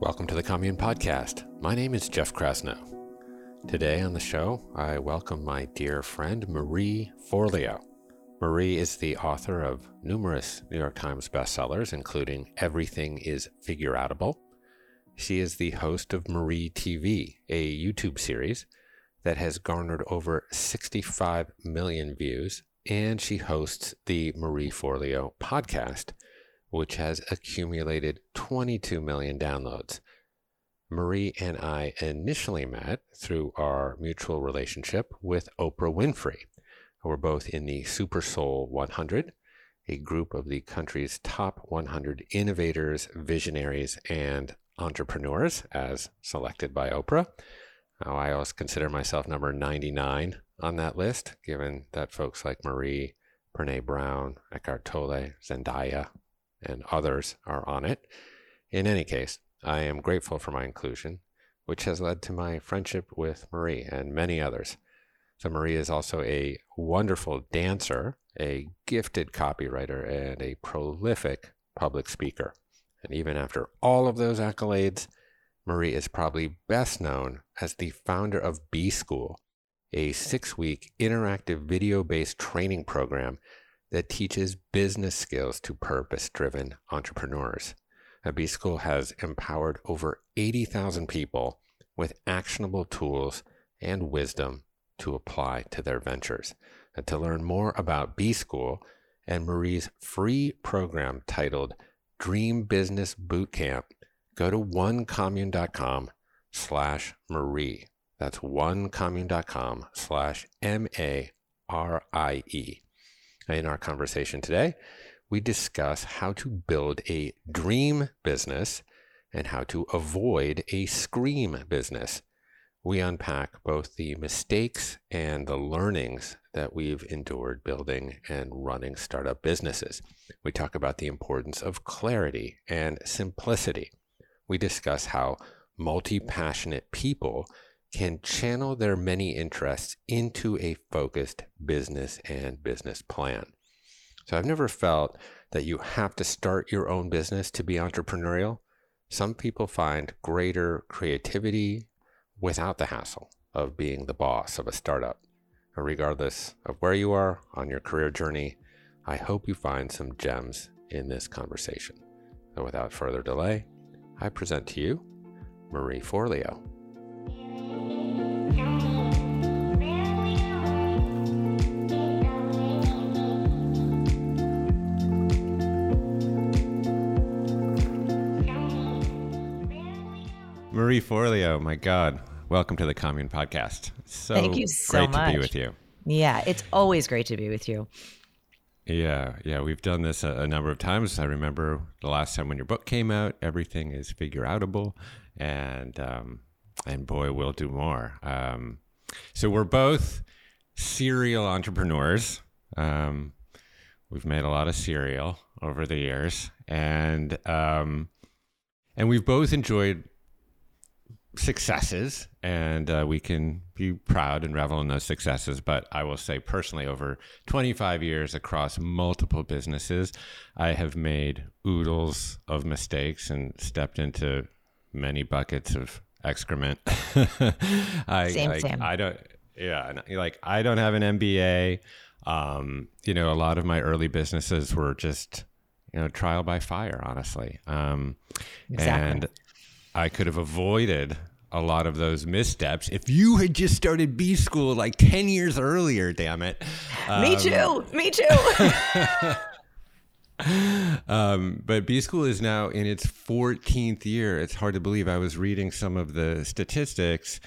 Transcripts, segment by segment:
Welcome to the Commune Podcast. My name is Jeff Krasno. Today on the show, I welcome my dear friend Marie Forleo. Marie is the author of numerous New York Times bestsellers, including Everything is Figureoutable. She is the host of Marie TV, a YouTube series that has garnered over 65 million views, and she hosts the Marie Forleo podcast, which has accumulated 22 million downloads. Marie and I initially met through our mutual relationship with Oprah Winfrey. We're both in the Super Soul 100, a group of the country's top 100 innovators, visionaries, and entrepreneurs, as selected by Oprah. Now, I always consider myself number 99 on that list, given that folks like Marie, Brene Brown, Eckhart Tolle, Zendaya, and others are on it. In any case, I am grateful for my inclusion, which has led to my friendship with Marie and many others. So, Marie is also a wonderful dancer, a gifted copywriter, and a prolific public speaker. And even after all of those accolades, Marie is probably best known as the founder of B School, a six week interactive video based training program that teaches business skills to purpose driven entrepreneurs. A B School has empowered over 80,000 people with actionable tools and wisdom to apply to their ventures. And to learn more about B School and Marie's free program titled Dream Business Bootcamp, go to onecommune.com slash Marie. That's onecommune.com slash M A R I E. In our conversation today, we discuss how to build a dream business and how to avoid a scream business. We unpack both the mistakes and the learnings that we've endured building and running startup businesses. We talk about the importance of clarity and simplicity. We discuss how multi passionate people can channel their many interests into a focused business and business plan. So I've never felt that you have to start your own business to be entrepreneurial. Some people find greater creativity without the hassle of being the boss of a startup. And regardless of where you are on your career journey, I hope you find some gems in this conversation. So without further delay, I present to you Marie Forleo. Marie Forleo, my God, welcome to the Commune Podcast. So Thank you so great much. to be with you. Yeah, it's always great to be with you. Yeah, yeah, we've done this a, a, number of times. I remember the last time when your book came out, everything is figure figureoutable, and um, and boy, we'll do more. Um, so we're both serial entrepreneurs. Um, we've made a lot of cereal over the years, and um, and we've both enjoyed successes and uh, we can be proud and revel in those successes. But I will say personally, over 25 years across multiple businesses, I have made oodles of mistakes and stepped into many buckets of excrement. I, same, I, same. I don't, yeah, like I don't have an MBA. Um, you know, a lot of my early businesses were just, you know, trial by fire, honestly. Um, exactly. And I could have avoided a lot of those missteps if you had just started B school like 10 years earlier, damn it. Um, me too. Me too. um, but B school is now in its 14th year. It's hard to believe. I was reading some of the statistics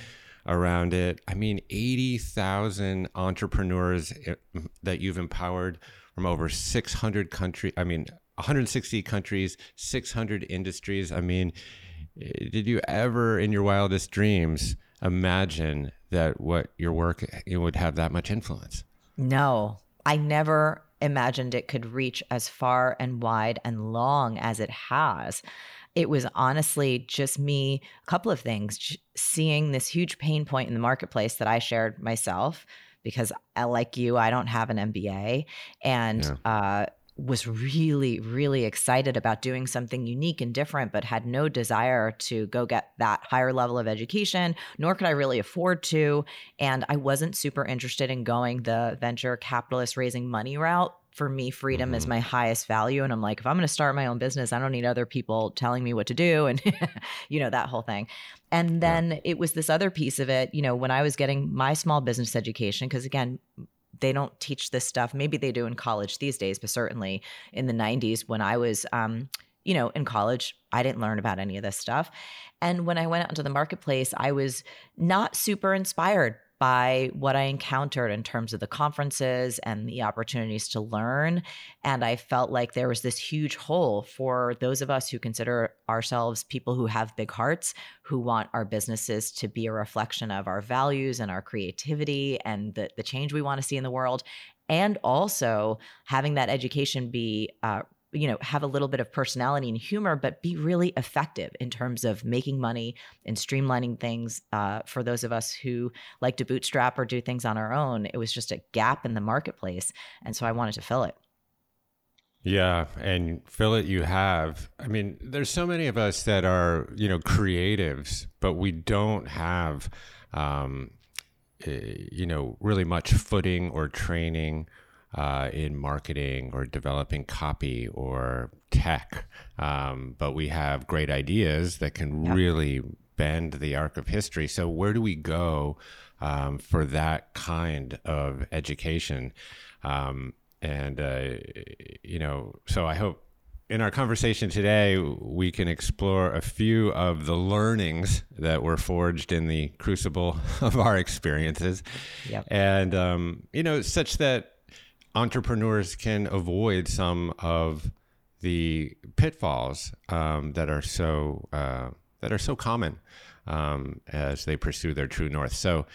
around it. I mean, 80,000 entrepreneurs eh, that you've empowered from over 600 countries. I mean, 160 countries, 600 industries. I mean, did you ever in your wildest dreams imagine that what your work would have that much influence? No, I never imagined it could reach as far and wide and long as it has. It was honestly just me, a couple of things, seeing this huge pain point in the marketplace that I shared myself because I, like you, I don't have an MBA. And yeah. uh, was really, really excited about doing something unique and different, but had no desire to go get that higher level of education, nor could I really afford to. And I wasn't super interested in going the venture capitalist raising money route. For me, freedom mm-hmm. is my highest value. And I'm like, if I'm going to start my own business, I don't need other people telling me what to do and, you know, that whole thing. And then yeah. it was this other piece of it, you know, when I was getting my small business education, because again, they don't teach this stuff. Maybe they do in college these days, but certainly in the 90s when I was um, you know, in college, I didn't learn about any of this stuff. And when I went out into the marketplace, I was not super inspired by what I encountered in terms of the conferences and the opportunities to learn. And I felt like there was this huge hole for those of us who consider ourselves people who have big hearts, who want our businesses to be a reflection of our values and our creativity and the, the change we want to see in the world. And also having that education be uh, you know have a little bit of personality and humor but be really effective in terms of making money and streamlining things uh, for those of us who like to bootstrap or do things on our own it was just a gap in the marketplace and so i wanted to fill it yeah, and fill it you have. I mean, there's so many of us that are, you know, creatives, but we don't have um, eh, you know, really much footing or training uh, in marketing or developing copy or tech. Um, but we have great ideas that can yeah. really bend the arc of history. So, where do we go um, for that kind of education? Um, and, uh, you know, so I hope in our conversation today, we can explore a few of the learnings that were forged in the crucible of our experiences. Yep. And, um, you know, such that entrepreneurs can avoid some of the pitfalls um, that are so uh, that are so common um, as they pursue their true north. So,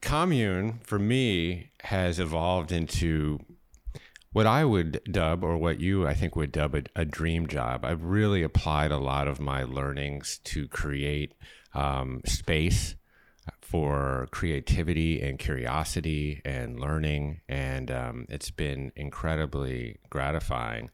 commune for me has evolved into what I would dub, or what you I think would dub a, a dream job. I've really applied a lot of my learnings to create um, space for creativity and curiosity and learning. And um, it's been incredibly gratifying.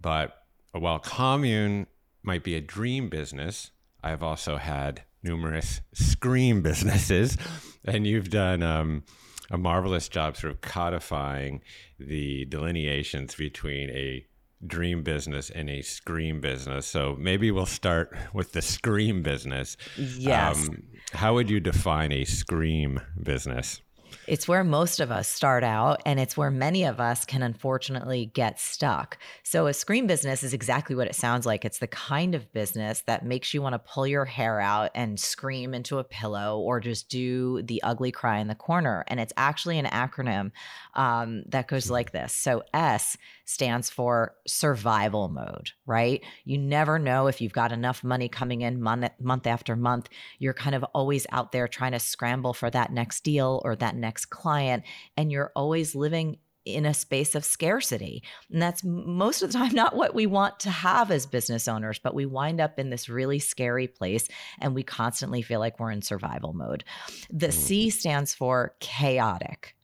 But while commune might be a dream business, I've also had numerous scream businesses. And you've done um, a marvelous job sort of codifying the delineations between a dream business and a scream business. So maybe we'll start with the scream business. Yes. Um, how would you define a scream business? It's where most of us start out, and it's where many of us can unfortunately get stuck. So, a scream business is exactly what it sounds like. It's the kind of business that makes you want to pull your hair out and scream into a pillow or just do the ugly cry in the corner. And it's actually an acronym um, that goes hmm. like this. So, S stands for survival mode, right? You never know if you've got enough money coming in month, month after month. You're kind of always out there trying to scramble for that next deal or that next client. And you're always living in a space of scarcity. And that's most of the time not what we want to have as business owners, but we wind up in this really scary place and we constantly feel like we're in survival mode. The C mm-hmm. stands for chaotic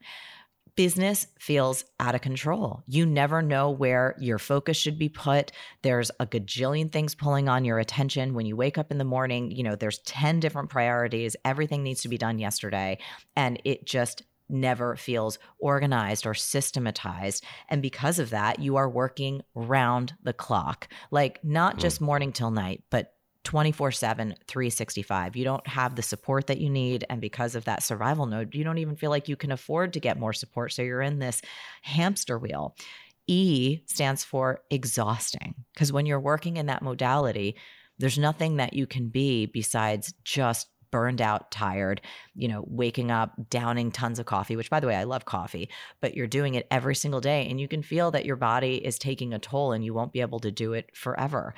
business feels out of control. You never know where your focus should be put. There's a gajillion things pulling on your attention. When you wake up in the morning, you know, there's 10 different priorities. Everything needs to be done yesterday. And it just never feels organized or systematized. And because of that, you are working round the clock, like not hmm. just morning till night, but 24 7, 365. You don't have the support that you need. And because of that survival mode, you don't even feel like you can afford to get more support. So you're in this hamster wheel. E stands for exhausting. Because when you're working in that modality, there's nothing that you can be besides just burned out, tired, you know, waking up, downing tons of coffee, which by the way, I love coffee, but you're doing it every single day and you can feel that your body is taking a toll and you won't be able to do it forever.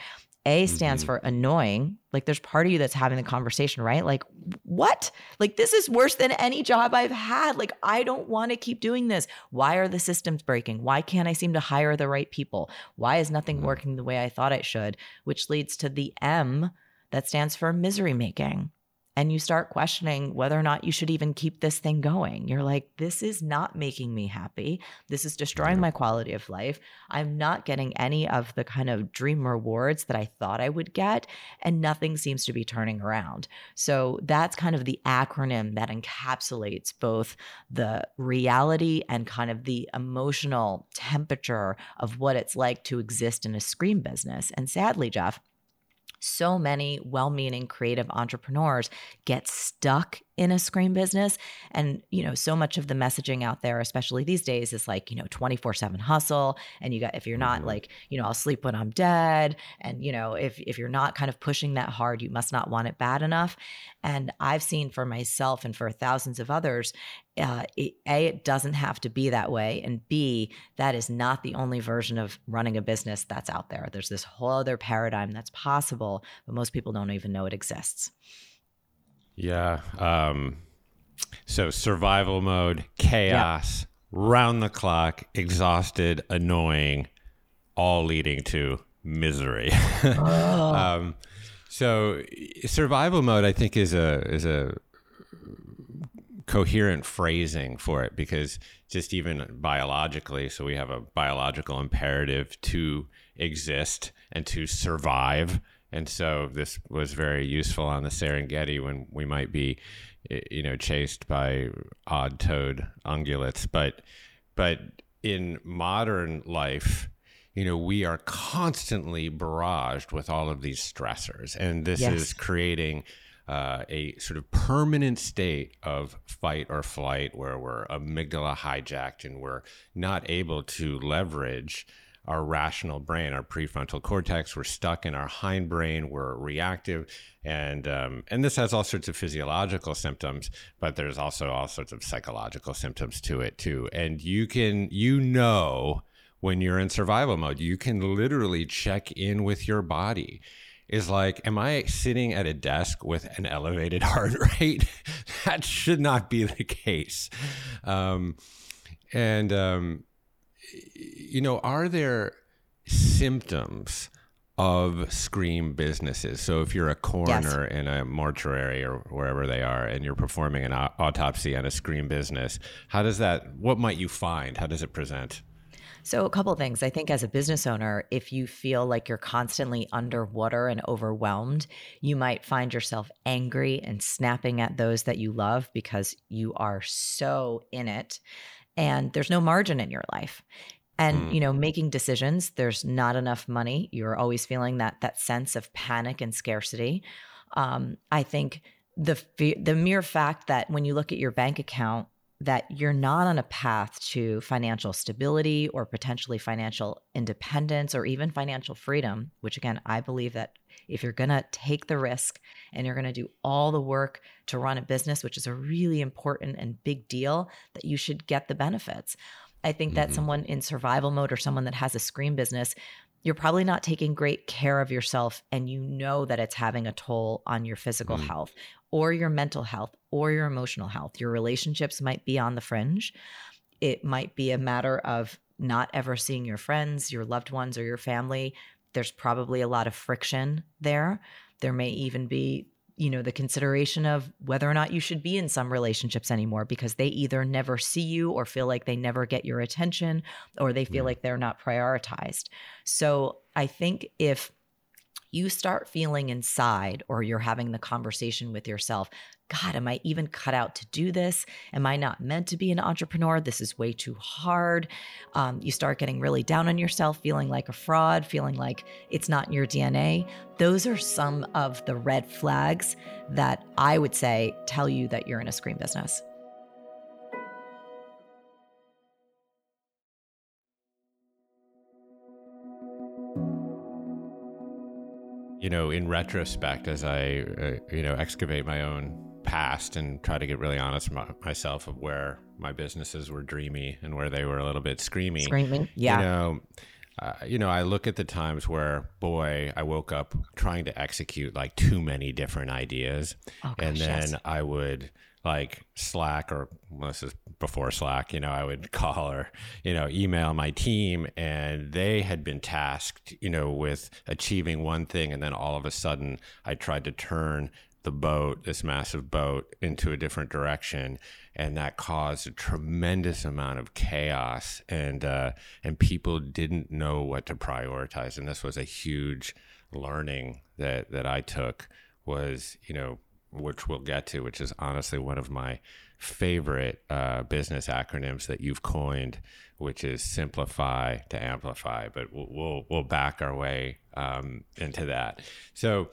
A stands mm-hmm. for annoying. Like there's part of you that's having the conversation, right? Like, what? Like, this is worse than any job I've had. Like, I don't want to keep doing this. Why are the systems breaking? Why can't I seem to hire the right people? Why is nothing mm-hmm. working the way I thought it should? Which leads to the M that stands for misery making. And you start questioning whether or not you should even keep this thing going. You're like, this is not making me happy. This is destroying my quality of life. I'm not getting any of the kind of dream rewards that I thought I would get, and nothing seems to be turning around. So that's kind of the acronym that encapsulates both the reality and kind of the emotional temperature of what it's like to exist in a scream business. And sadly, Jeff, so many well meaning creative entrepreneurs get stuck in a scream business. And you know so much of the messaging out there especially these days is like you know 24/7 hustle. And you got if you're not mm-hmm. like you know I'll sleep when I'm dead. And you know if if you're not kind of pushing that hard you must not want it bad enough. And I've seen for myself and for thousands of others uh, it, a it doesn't have to be that way. And b that is not the only version of running a business that's out there. There's this whole other paradigm that's possible but most people don't even know it exists yeah. Um, so survival mode, chaos, round the clock, exhausted, annoying, all leading to misery. oh. um, so survival mode, I think, is a is a coherent phrasing for it because just even biologically, so we have a biological imperative to exist and to survive and so this was very useful on the Serengeti when we might be, you know, chased by odd-toed ungulates. But, but in modern life, you know, we are constantly barraged with all of these stressors, and this yes. is creating uh, a sort of permanent state of fight or flight where we're amygdala hijacked and we're not able to leverage our rational brain, our prefrontal cortex. We're stuck in our hindbrain. We're reactive, and um, and this has all sorts of physiological symptoms, but there's also all sorts of psychological symptoms to it too. And you can you know when you're in survival mode, you can literally check in with your body. Is like, am I sitting at a desk with an elevated heart rate? that should not be the case. Um, and um, you know, are there symptoms of scream businesses? So if you're a coroner yes. in a mortuary or wherever they are, and you're performing an autopsy on a scream business, how does that? What might you find? How does it present? So, a couple things. I think as a business owner, if you feel like you're constantly underwater and overwhelmed, you might find yourself angry and snapping at those that you love because you are so in it and there's no margin in your life. And mm. you know making decisions there's not enough money. You're always feeling that that sense of panic and scarcity. Um, i think the the mere fact that when you look at your bank account that you're not on a path to financial stability or potentially financial independence or even financial freedom which again i believe that if you're going to take the risk and you're going to do all the work to run a business, which is a really important and big deal, that you should get the benefits. I think that mm-hmm. someone in survival mode or someone that has a scream business, you're probably not taking great care of yourself and you know that it's having a toll on your physical mm-hmm. health or your mental health or your emotional health. Your relationships might be on the fringe. It might be a matter of not ever seeing your friends, your loved ones, or your family there's probably a lot of friction there. There may even be, you know, the consideration of whether or not you should be in some relationships anymore because they either never see you or feel like they never get your attention or they feel like they're not prioritized. So I think if you start feeling inside or you're having the conversation with yourself God, am I even cut out to do this? Am I not meant to be an entrepreneur? This is way too hard. Um, you start getting really down on yourself, feeling like a fraud, feeling like it's not in your DNA. Those are some of the red flags that I would say tell you that you're in a scream business. You know, in retrospect, as I, uh, you know, excavate my own past and try to get really honest with myself of where my businesses were dreamy and where they were a little bit screamy. Screaming, yeah. You know, uh, you know, I look at the times where, boy, I woke up trying to execute like too many different ideas, oh, gosh, and then yes. I would like Slack or well, this is before Slack, you know, I would call or, you know, email my team and they had been tasked, you know, with achieving one thing. And then all of a sudden I tried to turn the boat, this massive boat, into a different direction, and that caused a tremendous amount of chaos, and uh, and people didn't know what to prioritize, and this was a huge learning that that I took was you know which we'll get to, which is honestly one of my favorite uh, business acronyms that you've coined, which is simplify to amplify. But we'll we'll, we'll back our way um, into that. So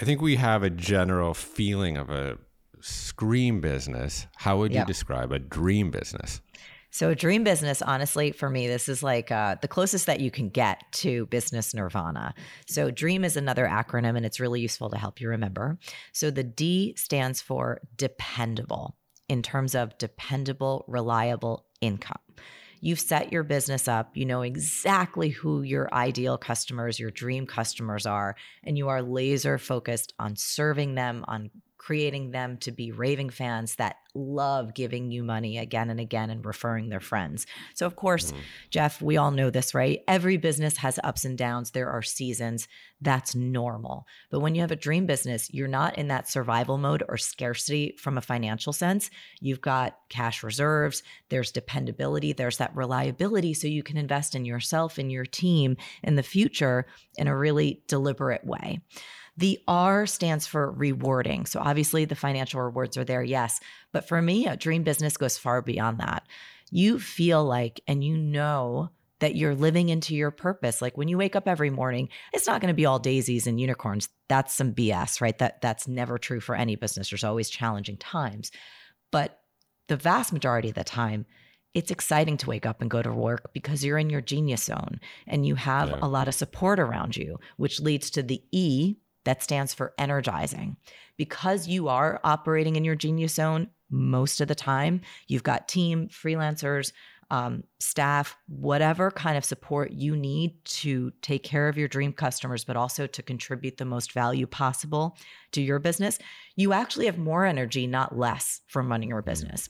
I think we have a general feeling of a scream business. How would you describe a dream business? So, dream business, honestly, for me, this is like uh, the closest that you can get to business nirvana. So, DREAM is another acronym and it's really useful to help you remember. So, the D stands for dependable in terms of dependable, reliable income. You've set your business up, you know exactly who your ideal customers, your dream customers are, and you are laser focused on serving them, on creating them to be raving fans that love giving you money again and again and referring their friends. So, of course, mm-hmm. Jeff, we all know this, right? Every business has ups and downs. There are seasons. That's normal. But when you have a dream business, you're not in that survival mode or scarcity from a financial sense. You've got cash reserves, there's dependability, there's that reliability. So you can invest in yourself and your team in the future in a really deliberate way. The R stands for rewarding. So obviously the financial rewards are there, yes. But for me, a dream business goes far beyond that. You feel like and you know that you're living into your purpose. Like when you wake up every morning, it's not going to be all daisies and unicorns. That's some BS, right? That that's never true for any business. There's always challenging times. But the vast majority of the time, it's exciting to wake up and go to work because you're in your genius zone and you have yeah. a lot of support around you, which leads to the E that stands for energizing. Because you are operating in your genius zone most of the time, you've got team, freelancers, um, staff, whatever kind of support you need to take care of your dream customers, but also to contribute the most value possible to your business, you actually have more energy, not less, from running your business.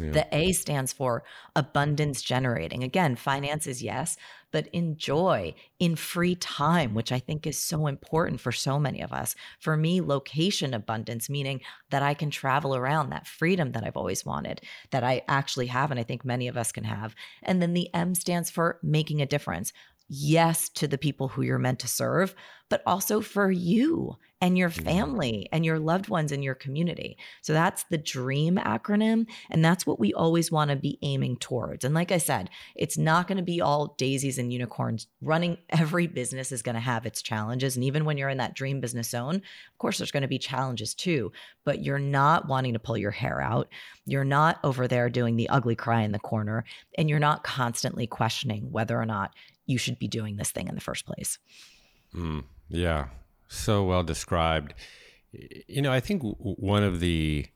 Yeah. The A stands for abundance generating. Again, finances, yes, but enjoy in free time, which I think is so important for so many of us. For me, location abundance, meaning that I can travel around, that freedom that I've always wanted, that I actually have, and I think many of us can have. And then the M stands for making a difference yes to the people who you're meant to serve, but also for you and your family and your loved ones and your community. So that's the DREAM acronym. And that's what we always want to be aiming towards. And like I said, it's not going to be all daisies and unicorns. Running every business is going to have its challenges. And even when you're in that dream business zone, of course, there's going to be challenges too, but you're not wanting to pull your hair out. You're not over there doing the ugly cry in the corner. And you're not constantly questioning whether or not you should be doing this thing in the first place. Mm, yeah, so well described. You know, I think one of the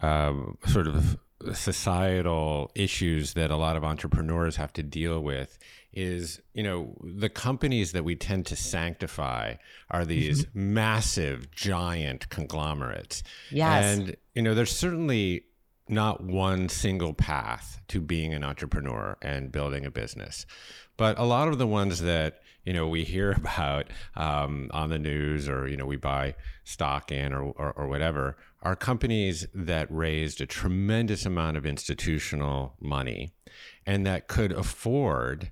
um, sort of societal issues that a lot of entrepreneurs have to deal with is you know the companies that we tend to sanctify are these mm-hmm. massive giant conglomerates yes and you know there's certainly not one single path to being an entrepreneur and building a business but a lot of the ones that you know we hear about um, on the news or you know we buy stock in or, or, or whatever are companies that raised a tremendous amount of institutional money and that could afford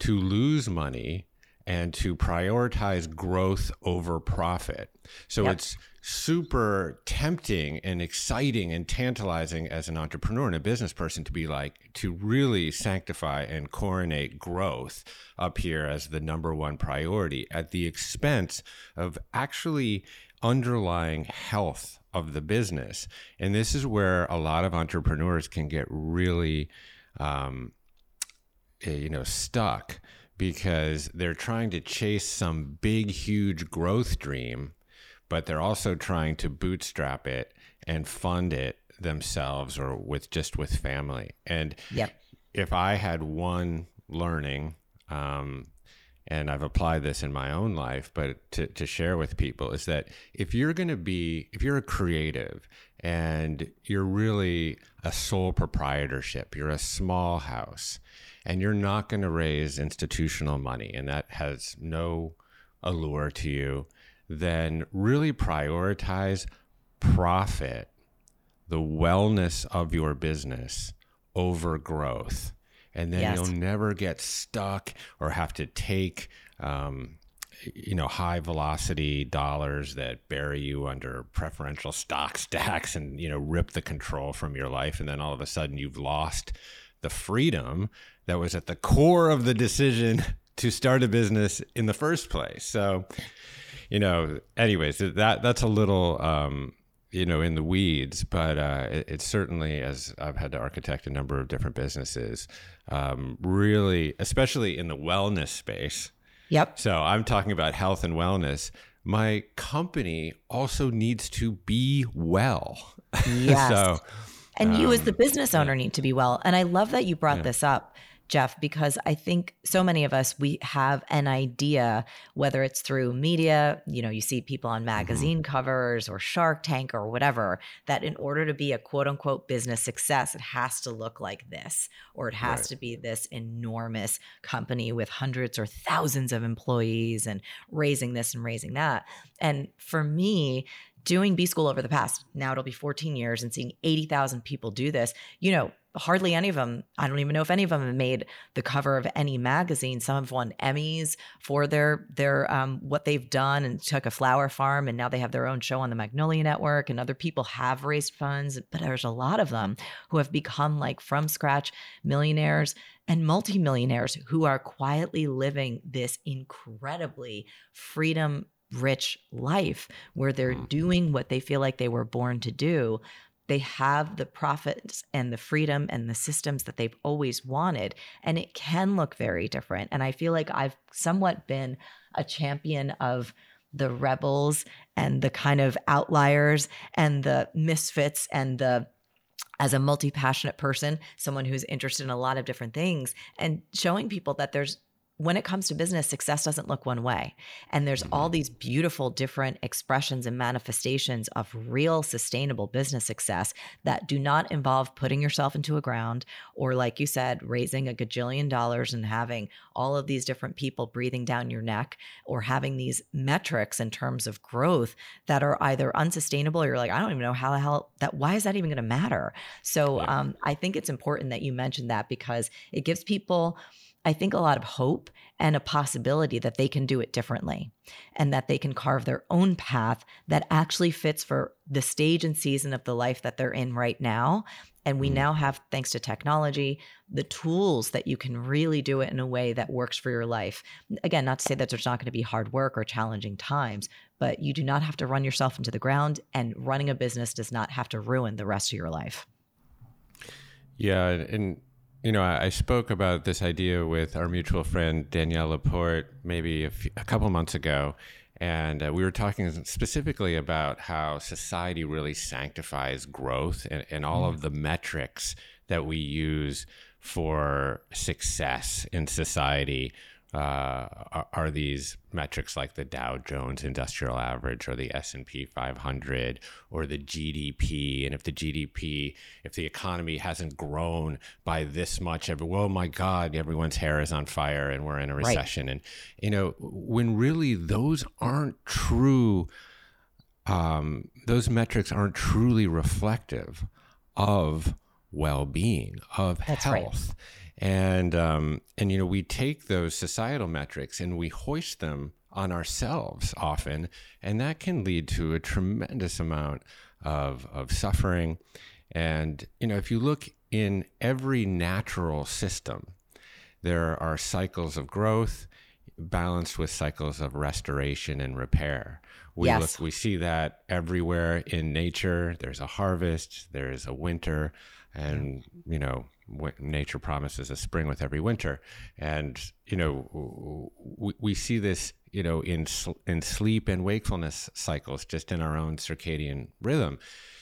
to lose money and to prioritize growth over profit. So yep. it's super tempting and exciting and tantalizing as an entrepreneur and a business person to be like to really sanctify and coronate growth up here as the number one priority at the expense of actually underlying health of the business. And this is where a lot of entrepreneurs can get really um, eh, you know stuck because they're trying to chase some big huge growth dream but they're also trying to bootstrap it and fund it themselves or with just with family. And yep. if I had one learning, um, and I've applied this in my own life, but to, to share with people is that if you're going to be, if you're a creative and you're really a sole proprietorship, you're a small house, and you're not going to raise institutional money, and that has no allure to you, then really prioritize profit, the wellness of your business over growth. And then yes. you'll never get stuck or have to take, um, you know, high velocity dollars that bury you under preferential stock stacks and, you know, rip the control from your life. And then all of a sudden you've lost the freedom that was at the core of the decision to start a business in the first place. So, you know, anyways, that that's a little um, you know in the weeds, but uh, it, it's certainly as I've had to architect a number of different businesses, um, really, especially in the wellness space. Yep. So I'm talking about health and wellness. My company also needs to be well. Yes. so, and um, you as the um, business owner yeah. need to be well. And I love that you brought yeah. this up Jeff, because I think so many of us, we have an idea, whether it's through media, you know, you see people on mm-hmm. magazine mm-hmm. covers or Shark Tank or whatever, that in order to be a quote unquote business success, it has to look like this, or it has right. to be this enormous company with hundreds or thousands of employees and raising this and raising that. And for me, doing B school over the past, now it'll be 14 years and seeing 80,000 people do this, you know, hardly any of them i don't even know if any of them have made the cover of any magazine some have won emmys for their their um, what they've done and took a flower farm and now they have their own show on the magnolia network and other people have raised funds but there's a lot of them who have become like from scratch millionaires and multimillionaires who are quietly living this incredibly freedom rich life where they're mm. doing what they feel like they were born to do they have the profits and the freedom and the systems that they've always wanted. And it can look very different. And I feel like I've somewhat been a champion of the rebels and the kind of outliers and the misfits and the as a multi passionate person, someone who's interested in a lot of different things, and showing people that there's when it comes to business, success doesn't look one way. And there's all mm-hmm. these beautiful different expressions and manifestations of real sustainable business success that do not involve putting yourself into a ground or, like you said, raising a gajillion dollars and having all of these different people breathing down your neck or having these metrics in terms of growth that are either unsustainable or you're like, I don't even know how the hell that, why is that even going to matter? So um, I think it's important that you mentioned that because it gives people I think, a lot of hope and a possibility that they can do it differently and that they can carve their own path that actually fits for the stage and season of the life that they're in right now. And we mm. now have, thanks to technology, the tools that you can really do it in a way that works for your life. Again, not to say that there's not going to be hard work or challenging times, but you do not have to run yourself into the ground, and running a business does not have to ruin the rest of your life. Yeah. And you know, I, spoke about this idea with our mutual friend Danielle Laporte maybe a, few, a couple months ago, and uh, we were talking specifically about how society really sanctifies growth and, and all mm. of the metrics that we use for success in society uh, are, are, these metrics like the Dow Jones Industrial Average or the S and P 500 or the GDP. And if the GDP, if the economy hasn't grown by this much, every oh my God, everyone's hair is on fire and we're in a recession. Right. And you know, when really those aren't true, um, those metrics aren't truly reflective of well-being of That's health. Right and um, and you know we take those societal metrics and we hoist them on ourselves often, and that can lead to a tremendous amount of of suffering. And you know if you look in every natural system, there are cycles of growth balanced with cycles of restoration and repair. We yes. look, we see that everywhere in nature. There's a harvest, there's a winter, and you know nature promises a spring with every winter. And you know we, we see this you know in in sleep and wakefulness cycles just in our own circadian rhythm.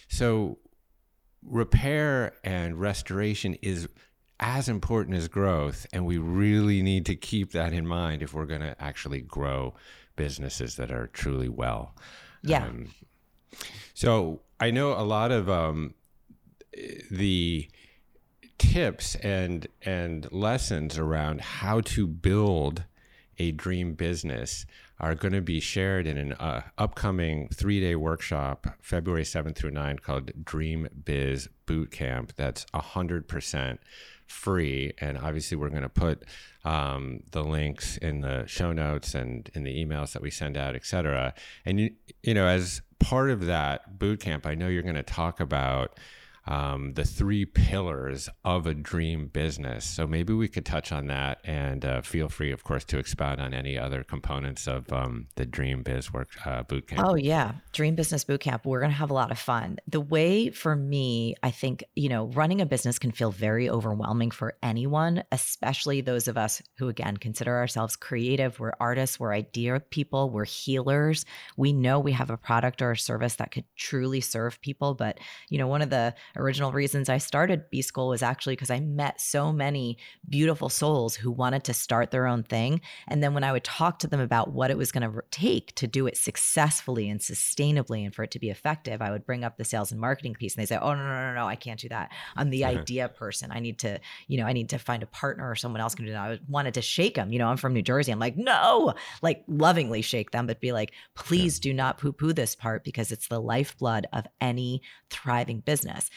So repair and restoration is as important as growth and we really need to keep that in mind if we're going to actually grow businesses that are truly well. Yeah. Um, so i know a lot of um, the tips and and lessons around how to build a dream business are going to be shared in an uh, upcoming three day workshop, February 7th through 9, called Dream Biz Bootcamp. That's 100% free. And obviously, we're going to put um, the links in the show notes and in the emails that we send out, et cetera. And, you, you know, as part of that bootcamp, I know you're going to talk about um, the three pillars of a dream business. So maybe we could touch on that and uh, feel free, of course, to expound on any other components of um, the Dream Biz Work uh, Bootcamp. Oh, yeah. Dream Business Bootcamp. We're going to have a lot of fun. The way for me, I think, you know, running a business can feel very overwhelming for anyone, especially those of us who, again, consider ourselves creative. We're artists, we're idea people, we're healers. We know we have a product or a service that could truly serve people. But, you know, one of the original reasons I started B School was actually because I met so many beautiful souls who wanted to start their own thing. And then when I would talk to them about what it was going to take to do it successfully and sustainably and for it to be effective, I would bring up the sales and marketing piece and they say, Oh, no, no, no, no, I can't do that. I'm the uh-huh. idea person. I need to, you know, I need to find a partner or someone else can do that. I wanted to shake them. You know, I'm from New Jersey. I'm like, no, like lovingly shake them, but be like, please yeah. do not poo poo this part because it's the lifeblood of any thriving business.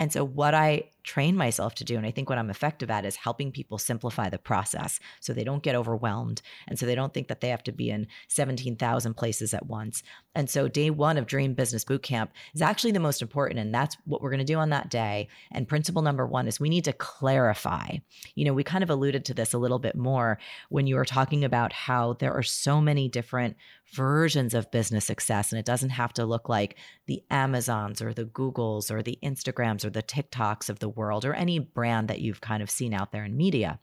And so, what I train myself to do, and I think what I'm effective at, is helping people simplify the process so they don't get overwhelmed. And so they don't think that they have to be in 17,000 places at once. And so, day one of Dream Business Bootcamp is actually the most important. And that's what we're going to do on that day. And principle number one is we need to clarify. You know, we kind of alluded to this a little bit more when you were talking about how there are so many different versions of business success. And it doesn't have to look like the Amazons or the Googles or the Instagrams or the TikToks of the world or any brand that you've kind of seen out there in media.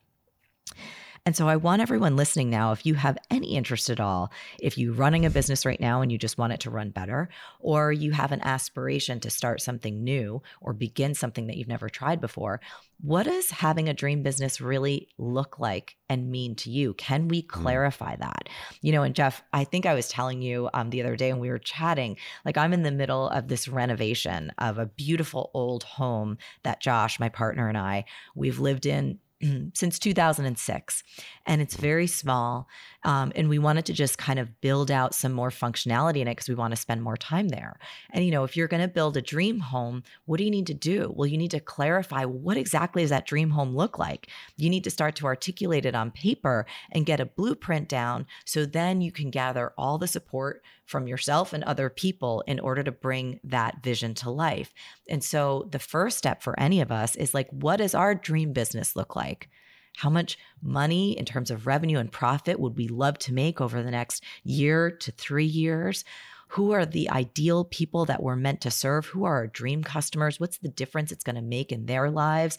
And so I want everyone listening now, if you have any interest at all, if you're running a business right now and you just want it to run better, or you have an aspiration to start something new or begin something that you've never tried before, what does having a dream business really look like and mean to you? Can we hmm. clarify mm. that? You know, and Jeff, I think I was telling you um, the other day when we were chatting, like I'm in the middle of this renovation of a beautiful old home that Josh, my partner, and I, we've lived in Mm, since 2006 and it's very small um, and we wanted to just kind of build out some more functionality in it because we want to spend more time there and you know if you're going to build a dream home what do you need to do well you need to clarify what exactly does that dream home look like you need to start to articulate it on paper and get a blueprint down so then you can gather all the support from yourself and other people in order to bring that vision to life. And so the first step for any of us is like, what does our dream business look like? How much money in terms of revenue and profit would we love to make over the next year to three years? Who are the ideal people that we're meant to serve? Who are our dream customers? What's the difference it's going to make in their lives?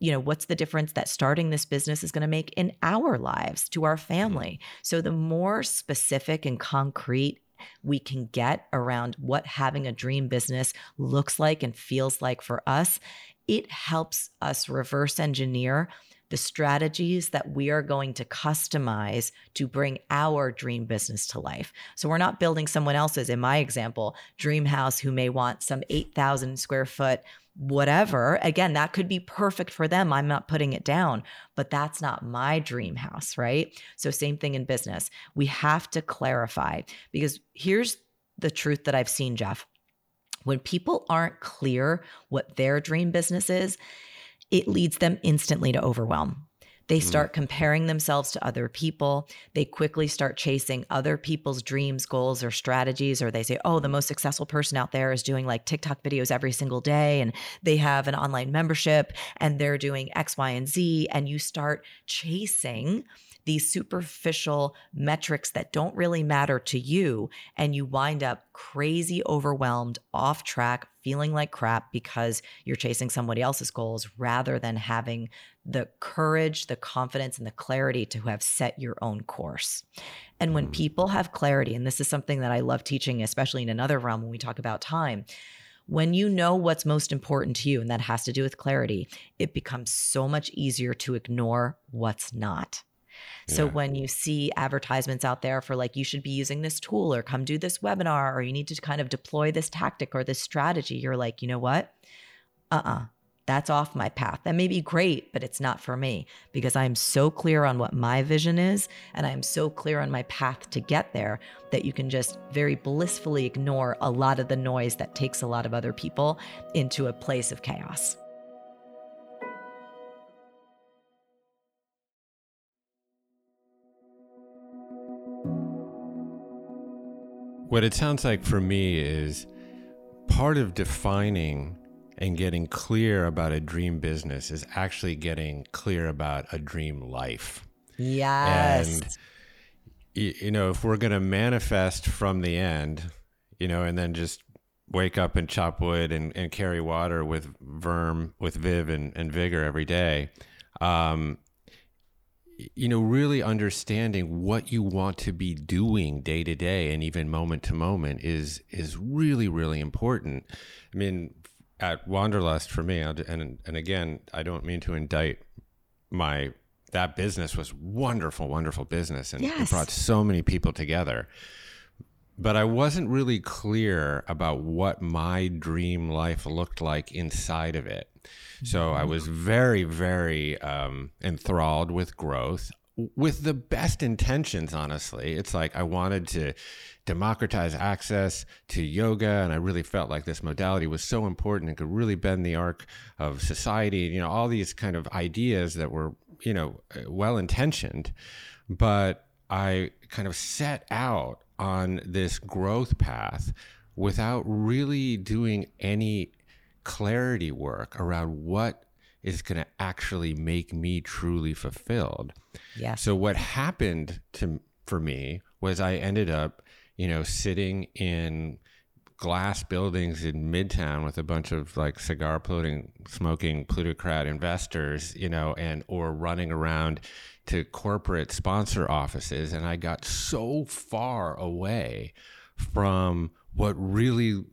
you know what's the difference that starting this business is going to make in our lives to our mm-hmm. family so the more specific and concrete we can get around what having a dream business looks like and feels like for us, it helps us reverse engineer the strategies that we are going to customize to bring our dream business to life. So we're not building someone else's, in my example, dream house who may want some 8,000 square foot whatever. Again, that could be perfect for them. I'm not putting it down, but that's not my dream house, right? So, same thing in business. We have to clarify because here's the truth that I've seen, Jeff. When people aren't clear what their dream business is, it leads them instantly to overwhelm. They mm. start comparing themselves to other people. They quickly start chasing other people's dreams, goals, or strategies. Or they say, oh, the most successful person out there is doing like TikTok videos every single day and they have an online membership and they're doing X, Y, and Z. And you start chasing these superficial metrics that don't really matter to you. And you wind up crazy overwhelmed, off track, feeling like crap because you're chasing somebody else's goals rather than having the courage, the confidence, and the clarity to have set your own course. And when mm. people have clarity, and this is something that I love teaching, especially in another realm when we talk about time when you know what's most important to you, and that has to do with clarity, it becomes so much easier to ignore what's not. So yeah. when you see advertisements out there for like, you should be using this tool or come do this webinar or you need to kind of deploy this tactic or this strategy, you're like, you know what? Uh uh-uh. uh that's off my path. That may be great, but it's not for me because I'm so clear on what my vision is and I'm so clear on my path to get there that you can just very blissfully ignore a lot of the noise that takes a lot of other people into a place of chaos. What it sounds like for me is part of defining and getting clear about a dream business is actually getting clear about a dream life. Yes. And, you know, if we're going to manifest from the end, you know, and then just wake up and chop wood and, and carry water with Verm, with Viv and, and Vigor every day, um, you know, really understanding what you want to be doing day to day and even moment to moment is is really really important. I mean, at Wanderlust for me, and and again, I don't mean to indict my that business was wonderful, wonderful business, and yes. it brought so many people together. But I wasn't really clear about what my dream life looked like inside of it. So I was very, very um, enthralled with growth with the best intentions, honestly. It's like I wanted to democratize access to yoga, and I really felt like this modality was so important and could really bend the arc of society. You know, all these kind of ideas that were, you know, well intentioned, but I kind of set out on this growth path without really doing any clarity work around what is going to actually make me truly fulfilled. Yeah. So what happened to for me was I ended up, you know, sitting in glass buildings in Midtown with a bunch of like cigar polluting, smoking plutocrat investors, you know, and or running around to corporate sponsor offices, and I got so far away from what really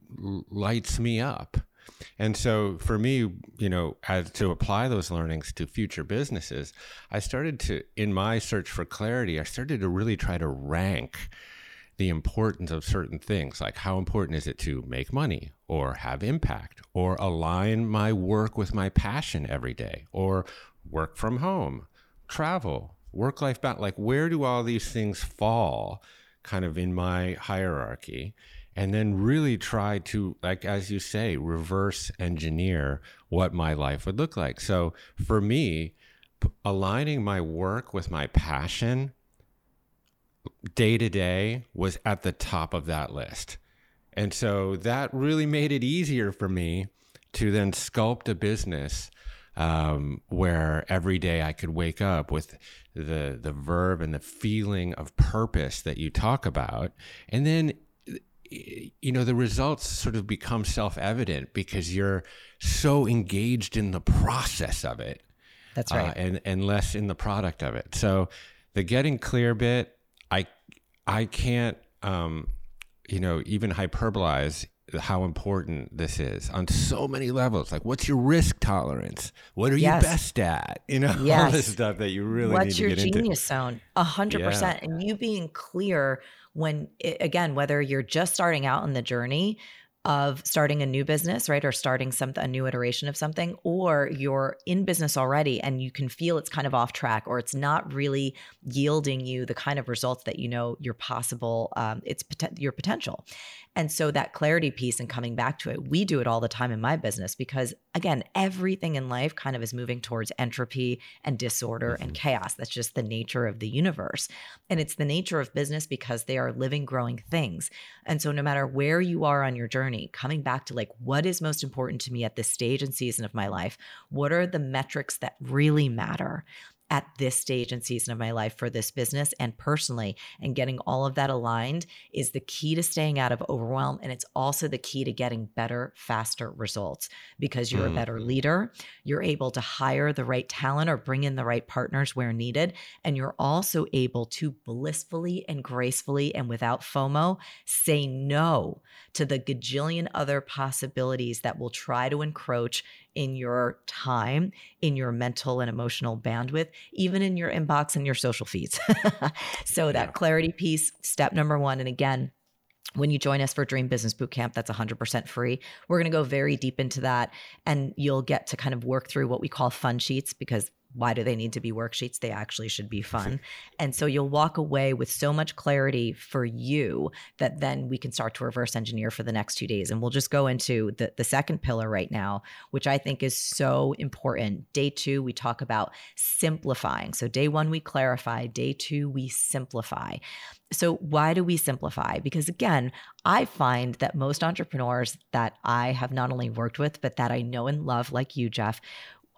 lights me up. And so for me, you know, as to apply those learnings to future businesses, I started to, in my search for clarity, I started to really try to rank the importance of certain things like how important is it to make money or have impact or align my work with my passion every day or work from home, travel, work life balance. Like, where do all these things fall kind of in my hierarchy? and then really try to like as you say reverse engineer what my life would look like so for me p- aligning my work with my passion day to day was at the top of that list and so that really made it easier for me to then sculpt a business um, where every day I could wake up with the the verb and the feeling of purpose that you talk about, and then you know the results sort of become self-evident because you're so engaged in the process of it that's right. uh, and and less in the product of it. So the getting clear bit i i can't um you know even hyperbolize how important this is on so many levels like what's your risk tolerance what are yes. you best at you know yes. all this stuff that you really need to do. what's your genius zone a hundred percent and you being clear when again whether you're just starting out on the journey of starting a new business, right? Or starting some a new iteration of something, or you're in business already and you can feel it's kind of off track or it's not really yielding you the kind of results that you know you're possible, um, it's your potential. And so that clarity piece and coming back to it, we do it all the time in my business because again, everything in life kind of is moving towards entropy and disorder mm-hmm. and chaos. That's just the nature of the universe. And it's the nature of business because they are living, growing things. And so no matter where you are on your journey, coming back to like what is most important to me at this stage and season of my life, what are the metrics that really matter? At this stage and season of my life for this business and personally. And getting all of that aligned is the key to staying out of overwhelm. And it's also the key to getting better, faster results because you're mm. a better leader. You're able to hire the right talent or bring in the right partners where needed. And you're also able to blissfully and gracefully and without FOMO say no to the gajillion other possibilities that will try to encroach in your time, in your mental and emotional bandwidth, even in your inbox and your social feeds. so, that clarity piece, step number one. And again, when you join us for Dream Business Bootcamp, that's 100% free. We're going to go very deep into that and you'll get to kind of work through what we call fun sheets because why do they need to be worksheets? They actually should be fun. and so you'll walk away with so much clarity for you that then we can start to reverse engineer for the next two days. And we'll just go into the, the second pillar right now, which I think is so important. Day two, we talk about simplifying. So day one, we clarify. Day two, we simplify. So, why do we simplify? Because again, I find that most entrepreneurs that I have not only worked with, but that I know and love, like you, Jeff,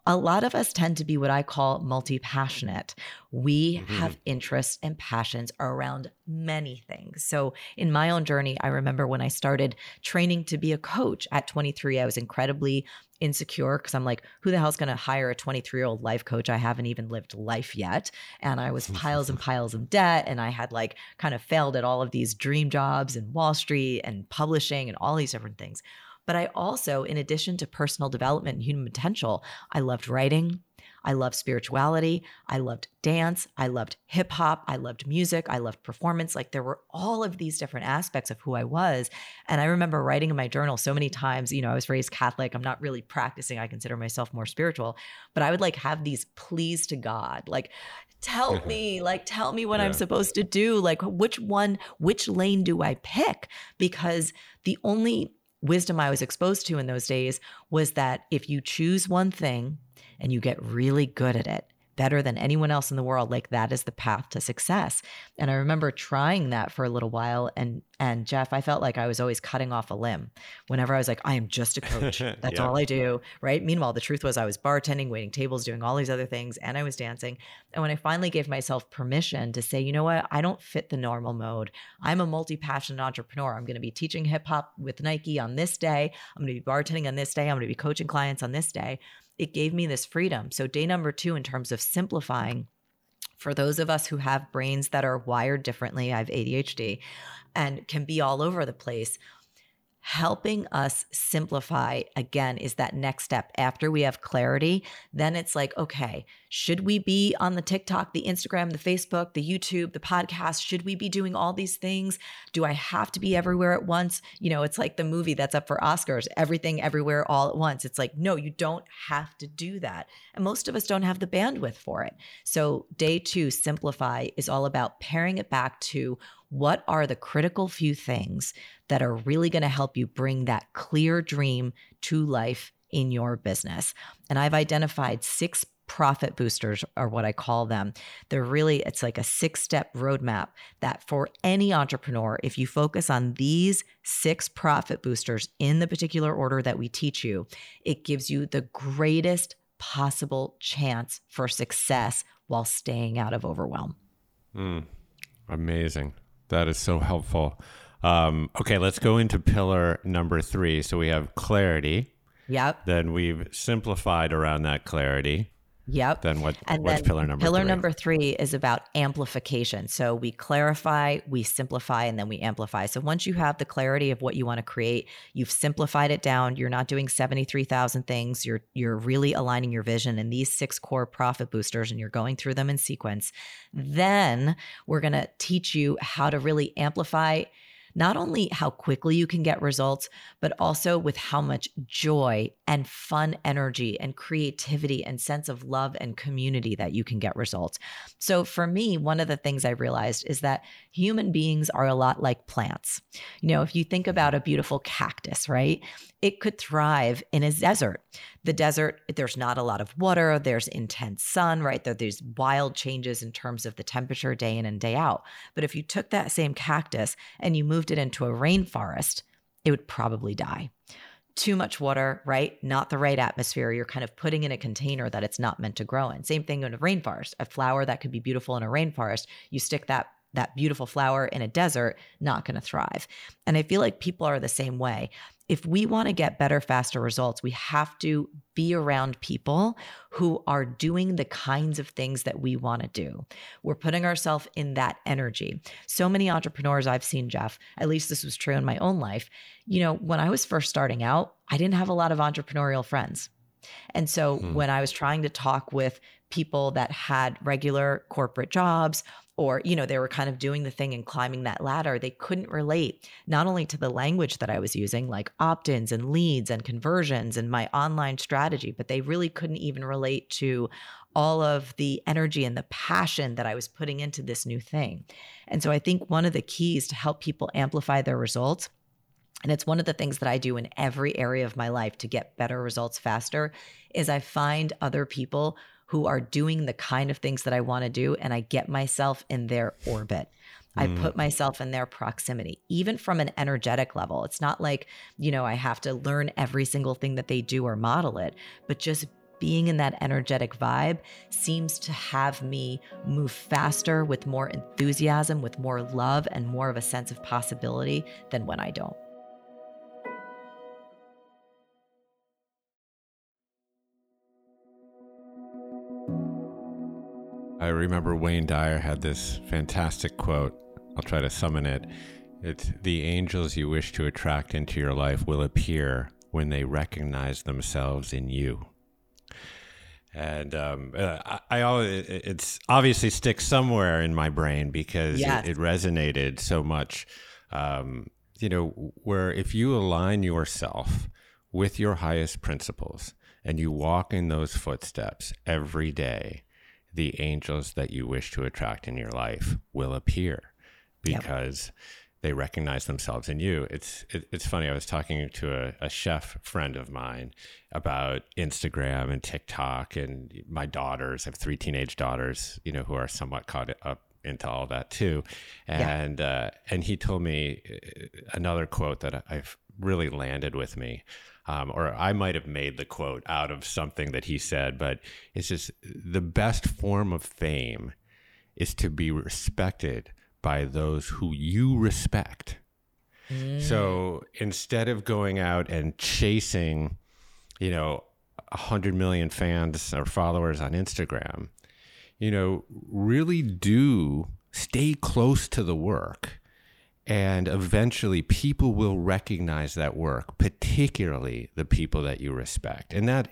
a lot of us tend to be what I call multi passionate. We mm-hmm. have interests and passions around many things. So, in my own journey, I remember when I started training to be a coach at 23, I was incredibly insecure because I'm like, who the hell's going to hire a 23 year old life coach? I haven't even lived life yet. And I was piles and piles of debt. And I had like kind of failed at all of these dream jobs in Wall Street and publishing and all these different things. But I also, in addition to personal development and human potential, I loved writing. I loved spirituality. I loved dance. I loved hip hop. I loved music. I loved performance. Like there were all of these different aspects of who I was. And I remember writing in my journal so many times, you know, I was raised Catholic. I'm not really practicing. I consider myself more spiritual, but I would like have these pleas to God, like, tell mm-hmm. me, like, tell me what yeah. I'm supposed to do. Like, which one, which lane do I pick? Because the only wisdom I was exposed to in those days was that if you choose one thing and you get really good at it, better than anyone else in the world like that is the path to success. And i remember trying that for a little while and and jeff i felt like i was always cutting off a limb. Whenever i was like i am just a coach. That's yeah. all i do right? Meanwhile the truth was i was bartending waiting tables doing all these other things and i was dancing. And when i finally gave myself permission to say you know what? I don't fit the normal mode. I'm a multi-passionate entrepreneur. I'm going to be teaching hip hop with nike on this day. I'm going to be bartending on this day. I'm going to be coaching clients on this day it gave me this freedom. So, day number two, in terms of simplifying, for those of us who have brains that are wired differently, I have ADHD and can be all over the place helping us simplify again is that next step. After we have clarity then it's like okay should we be on the TikTok the Instagram the Facebook the YouTube the podcast? Should we be doing all these things? Do I have to be everywhere at once? You know it's like the movie that's up for Oscars everything everywhere all at once. It's like no you don't have to do that. And most of us don't have the bandwidth for it. So day 2 simplify is all about paring it back to what are the critical few things that are really going to help you bring that clear dream to life in your business? And I've identified six profit boosters are what I call them. They're really, it's like a six step roadmap that for any entrepreneur, if you focus on these six profit boosters in the particular order that we teach you, it gives you the greatest possible chance for success while staying out of overwhelm. Mm, amazing. That is so helpful. Um, okay, let's go into pillar number three. So we have clarity. Yep. Then we've simplified around that clarity. Yep. Then what? And what's then pillar number? Pillar three? number three is about amplification. So we clarify, we simplify, and then we amplify. So once you have the clarity of what you want to create, you've simplified it down. You're not doing seventy three thousand things. You're you're really aligning your vision in these six core profit boosters, and you're going through them in sequence. Then we're gonna teach you how to really amplify not only how quickly you can get results, but also with how much joy and fun energy and creativity and sense of love and community that you can get results. So for me, one of the things I realized is that human beings are a lot like plants. You know, if you think about a beautiful cactus, right? It could thrive in a desert. The desert, there's not a lot of water, there's intense sun, right? There, there's wild changes in terms of the temperature day in and day out. But if you took that same cactus and you moved it into a rainforest, it would probably die too much water, right? Not the right atmosphere. You're kind of putting in a container that it's not meant to grow in. Same thing in a rainforest. A flower that could be beautiful in a rainforest, you stick that that beautiful flower in a desert, not going to thrive. And I feel like people are the same way if we want to get better, faster results, we have to be around people who are doing the kinds of things that we want to do. We're putting ourselves in that energy. So many entrepreneurs I've seen, Jeff, at least this was true in my own life. You know, when I was first starting out, I didn't have a lot of entrepreneurial friends. And so hmm. when I was trying to talk with people that had regular corporate jobs or you know they were kind of doing the thing and climbing that ladder they couldn't relate not only to the language that i was using like opt-ins and leads and conversions and my online strategy but they really couldn't even relate to all of the energy and the passion that i was putting into this new thing. And so i think one of the keys to help people amplify their results and it's one of the things that I do in every area of my life to get better results faster is I find other people who are doing the kind of things that I want to do and I get myself in their orbit. I mm. put myself in their proximity, even from an energetic level. It's not like, you know, I have to learn every single thing that they do or model it, but just being in that energetic vibe seems to have me move faster with more enthusiasm, with more love, and more of a sense of possibility than when I don't. I remember Wayne Dyer had this fantastic quote. I'll try to summon it. It's the angels you wish to attract into your life will appear when they recognize themselves in you. And um, uh, I, I, always, it's obviously sticks somewhere in my brain because yes. it, it, resonated so much. Um, you know, where if you align yourself with your highest principles and you walk in those footsteps every day, the angels that you wish to attract in your life will appear because yep. they recognize themselves in you. It's it, it's funny. I was talking to a, a, chef friend of mine about Instagram and TikTok, and my daughters. I have three teenage daughters, you know, who are somewhat caught up into all that too. And yeah. uh, and he told me uh, another quote that I've really landed with me um, or I might have made the quote out of something that he said, but it's just the best form of fame is to be respected by those who you respect. Mm. So instead of going out and chasing, you know, a hundred million fans or followers on Instagram, you know, really do stay close to the work and eventually, people will recognize that work, particularly the people that you respect. And that,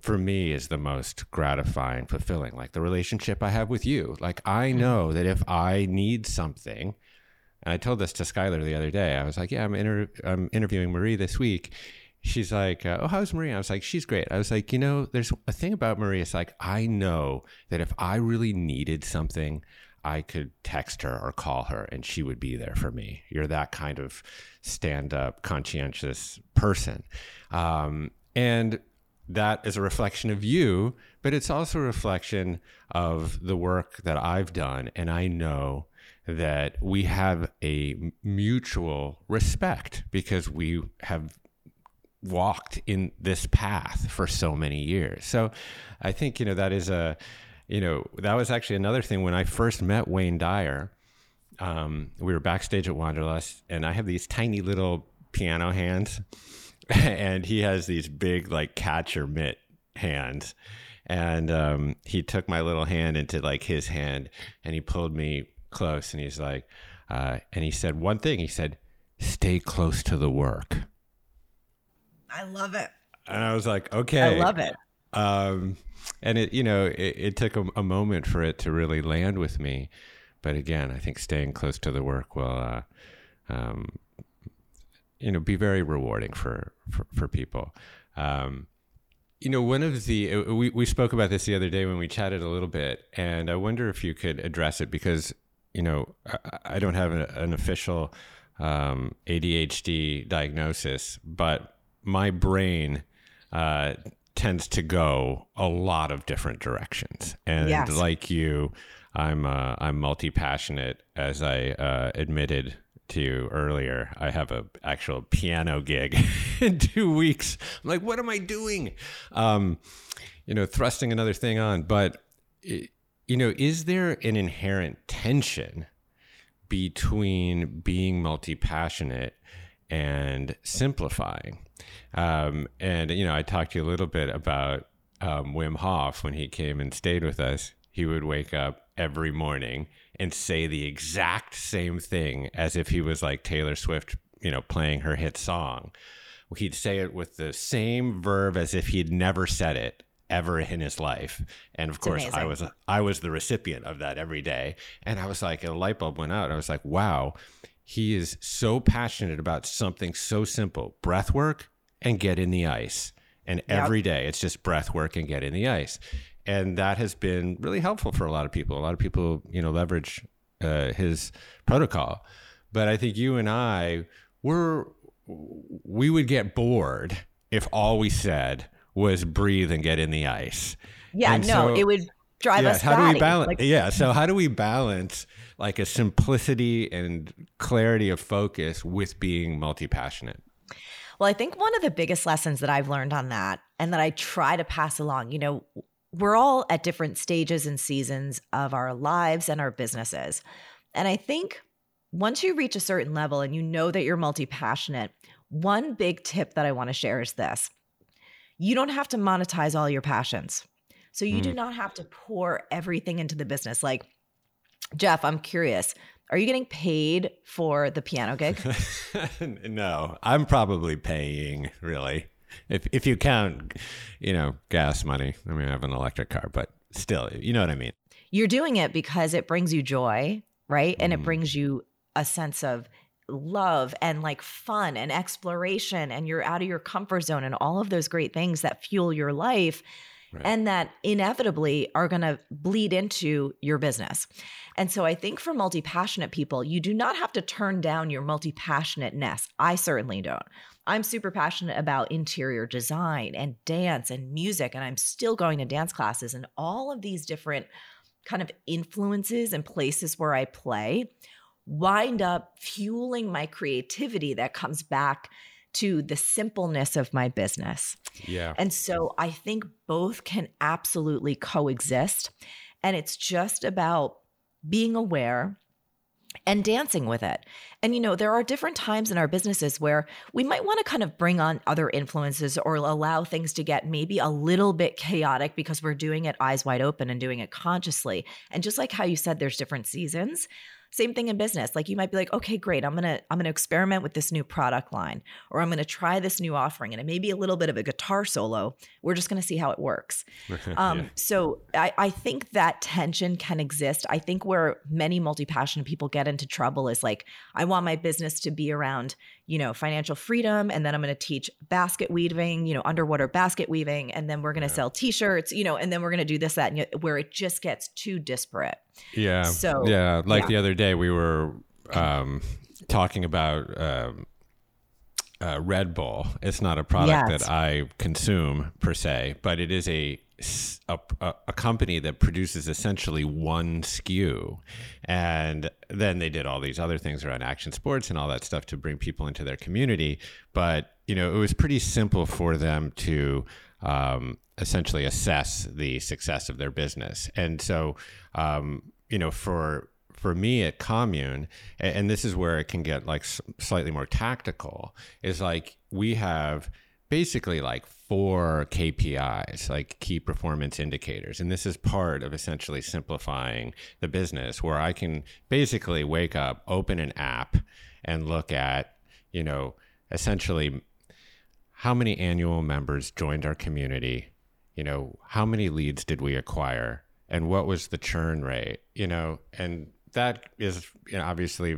for me, is the most gratifying, fulfilling. Like the relationship I have with you. Like, I mm-hmm. know that if I need something, and I told this to Schuyler the other day, I was like, Yeah, I'm, inter- I'm interviewing Marie this week. She's like, uh, Oh, how's Marie? I was like, She's great. I was like, You know, there's a thing about Marie. It's like, I know that if I really needed something, I could text her or call her and she would be there for me. You're that kind of stand up, conscientious person. Um, and that is a reflection of you, but it's also a reflection of the work that I've done. And I know that we have a mutual respect because we have walked in this path for so many years. So I think, you know, that is a, you know, that was actually another thing when I first met Wayne Dyer. Um, we were backstage at Wanderlust, and I have these tiny little piano hands, and he has these big, like, catcher mitt hands. And um, he took my little hand into like his hand, and he pulled me close, and he's like, uh, and he said one thing. He said, "Stay close to the work." I love it. And I was like, okay, I love it. Um, and it you know it, it took a, a, moment for it to really land with me. But again i think staying close to the work will uh, um, you know be very rewarding for for, for people. Um, you know one of the uh, we, we spoke about this the other day when we chatted a little bit and i wonder if you could address it because you know i, I don't have a, an official um, adhd diagnosis but my brain uh, tends to go a lot of different directions. And yes. like you, I'm uh, I'm multi passionate, as I uh, admitted to you earlier. I have a actual piano gig in two weeks. I'm like, what am I doing? Um, you know, thrusting another thing on. But you know, is there an inherent tension between being multi passionate and simplifying? Um, and you know, I talked to you a little bit about um, Wim Hof when he came and stayed with us. He would wake up every morning and say the exact same thing as if he was like Taylor Swift, you know, playing her hit song. He'd say it with the same verb as if he'd never said it ever in his life. And of it's course, amazing. I was I was the recipient of that every day. And I was like, a light bulb went out. I was like, wow, he is so passionate about something so simple, breath work and get in the ice. And yep. every day it's just breath work and get in the ice. And that has been really helpful for a lot of people. A lot of people, you know, leverage uh, his protocol. But I think you and I were we would get bored if all we said was breathe and get in the ice. Yeah, and no, so, it would drive us. How do we balance? Like, yeah, so how do we balance like a simplicity and clarity of focus with being multi passionate? Well, I think one of the biggest lessons that I've learned on that, and that I try to pass along, you know, we're all at different stages and seasons of our lives and our businesses. And I think once you reach a certain level and you know that you're multi passionate, one big tip that I want to share is this you don't have to monetize all your passions. So you mm. do not have to pour everything into the business. Like, Jeff, I'm curious. Are you getting paid for the piano gig? no, I'm probably paying really. If if you count, you know, gas money. I mean, I have an electric car, but still, you know what I mean. You're doing it because it brings you joy, right? And it mm. brings you a sense of love and like fun and exploration and you're out of your comfort zone and all of those great things that fuel your life right. and that inevitably are going to bleed into your business. And so I think for multi passionate people, you do not have to turn down your multi passionateness. I certainly don't. I'm super passionate about interior design and dance and music, and I'm still going to dance classes and all of these different kind of influences and places where I play wind up fueling my creativity that comes back to the simpleness of my business. Yeah. And so I think both can absolutely coexist. And it's just about being aware and dancing with it. And you know, there are different times in our businesses where we might want to kind of bring on other influences or allow things to get maybe a little bit chaotic because we're doing it eyes wide open and doing it consciously. And just like how you said there's different seasons, same thing in business. Like you might be like, okay, great. I'm to I'm to experiment with this new product line or I'm to try this new offering and it may be a little bit of a guitar solo. We're just to see how it works. Um, yeah. so I, I think that tension can exist. I think where many multi-passionate people get into trouble is like, I want my business to be around you know, financial freedom. And then I'm going to teach basket weaving, you know, underwater basket weaving. And then we're going to yeah. sell t shirts, you know, and then we're going to do this, that, and where it just gets too disparate. Yeah. So, yeah. Like yeah. the other day, we were um, talking about, um, uh, Red Bull. It's not a product yes. that I consume per se, but it is a a, a, company that produces essentially one SKU, And then they did all these other things around action sports and all that stuff to bring people into their community. But, you know, it was pretty simple for them to um, essentially assess the success of their business. And so, um, you know, for for me at commune and this is where it can get like slightly more tactical is like we have basically like four KPIs, like key performance indicators. And this is part of essentially simplifying the business where I can basically wake up, open an app, and look at, you know, essentially how many annual members joined our community, you know, how many leads did we acquire, and what was the churn rate, you know, and that is you know, obviously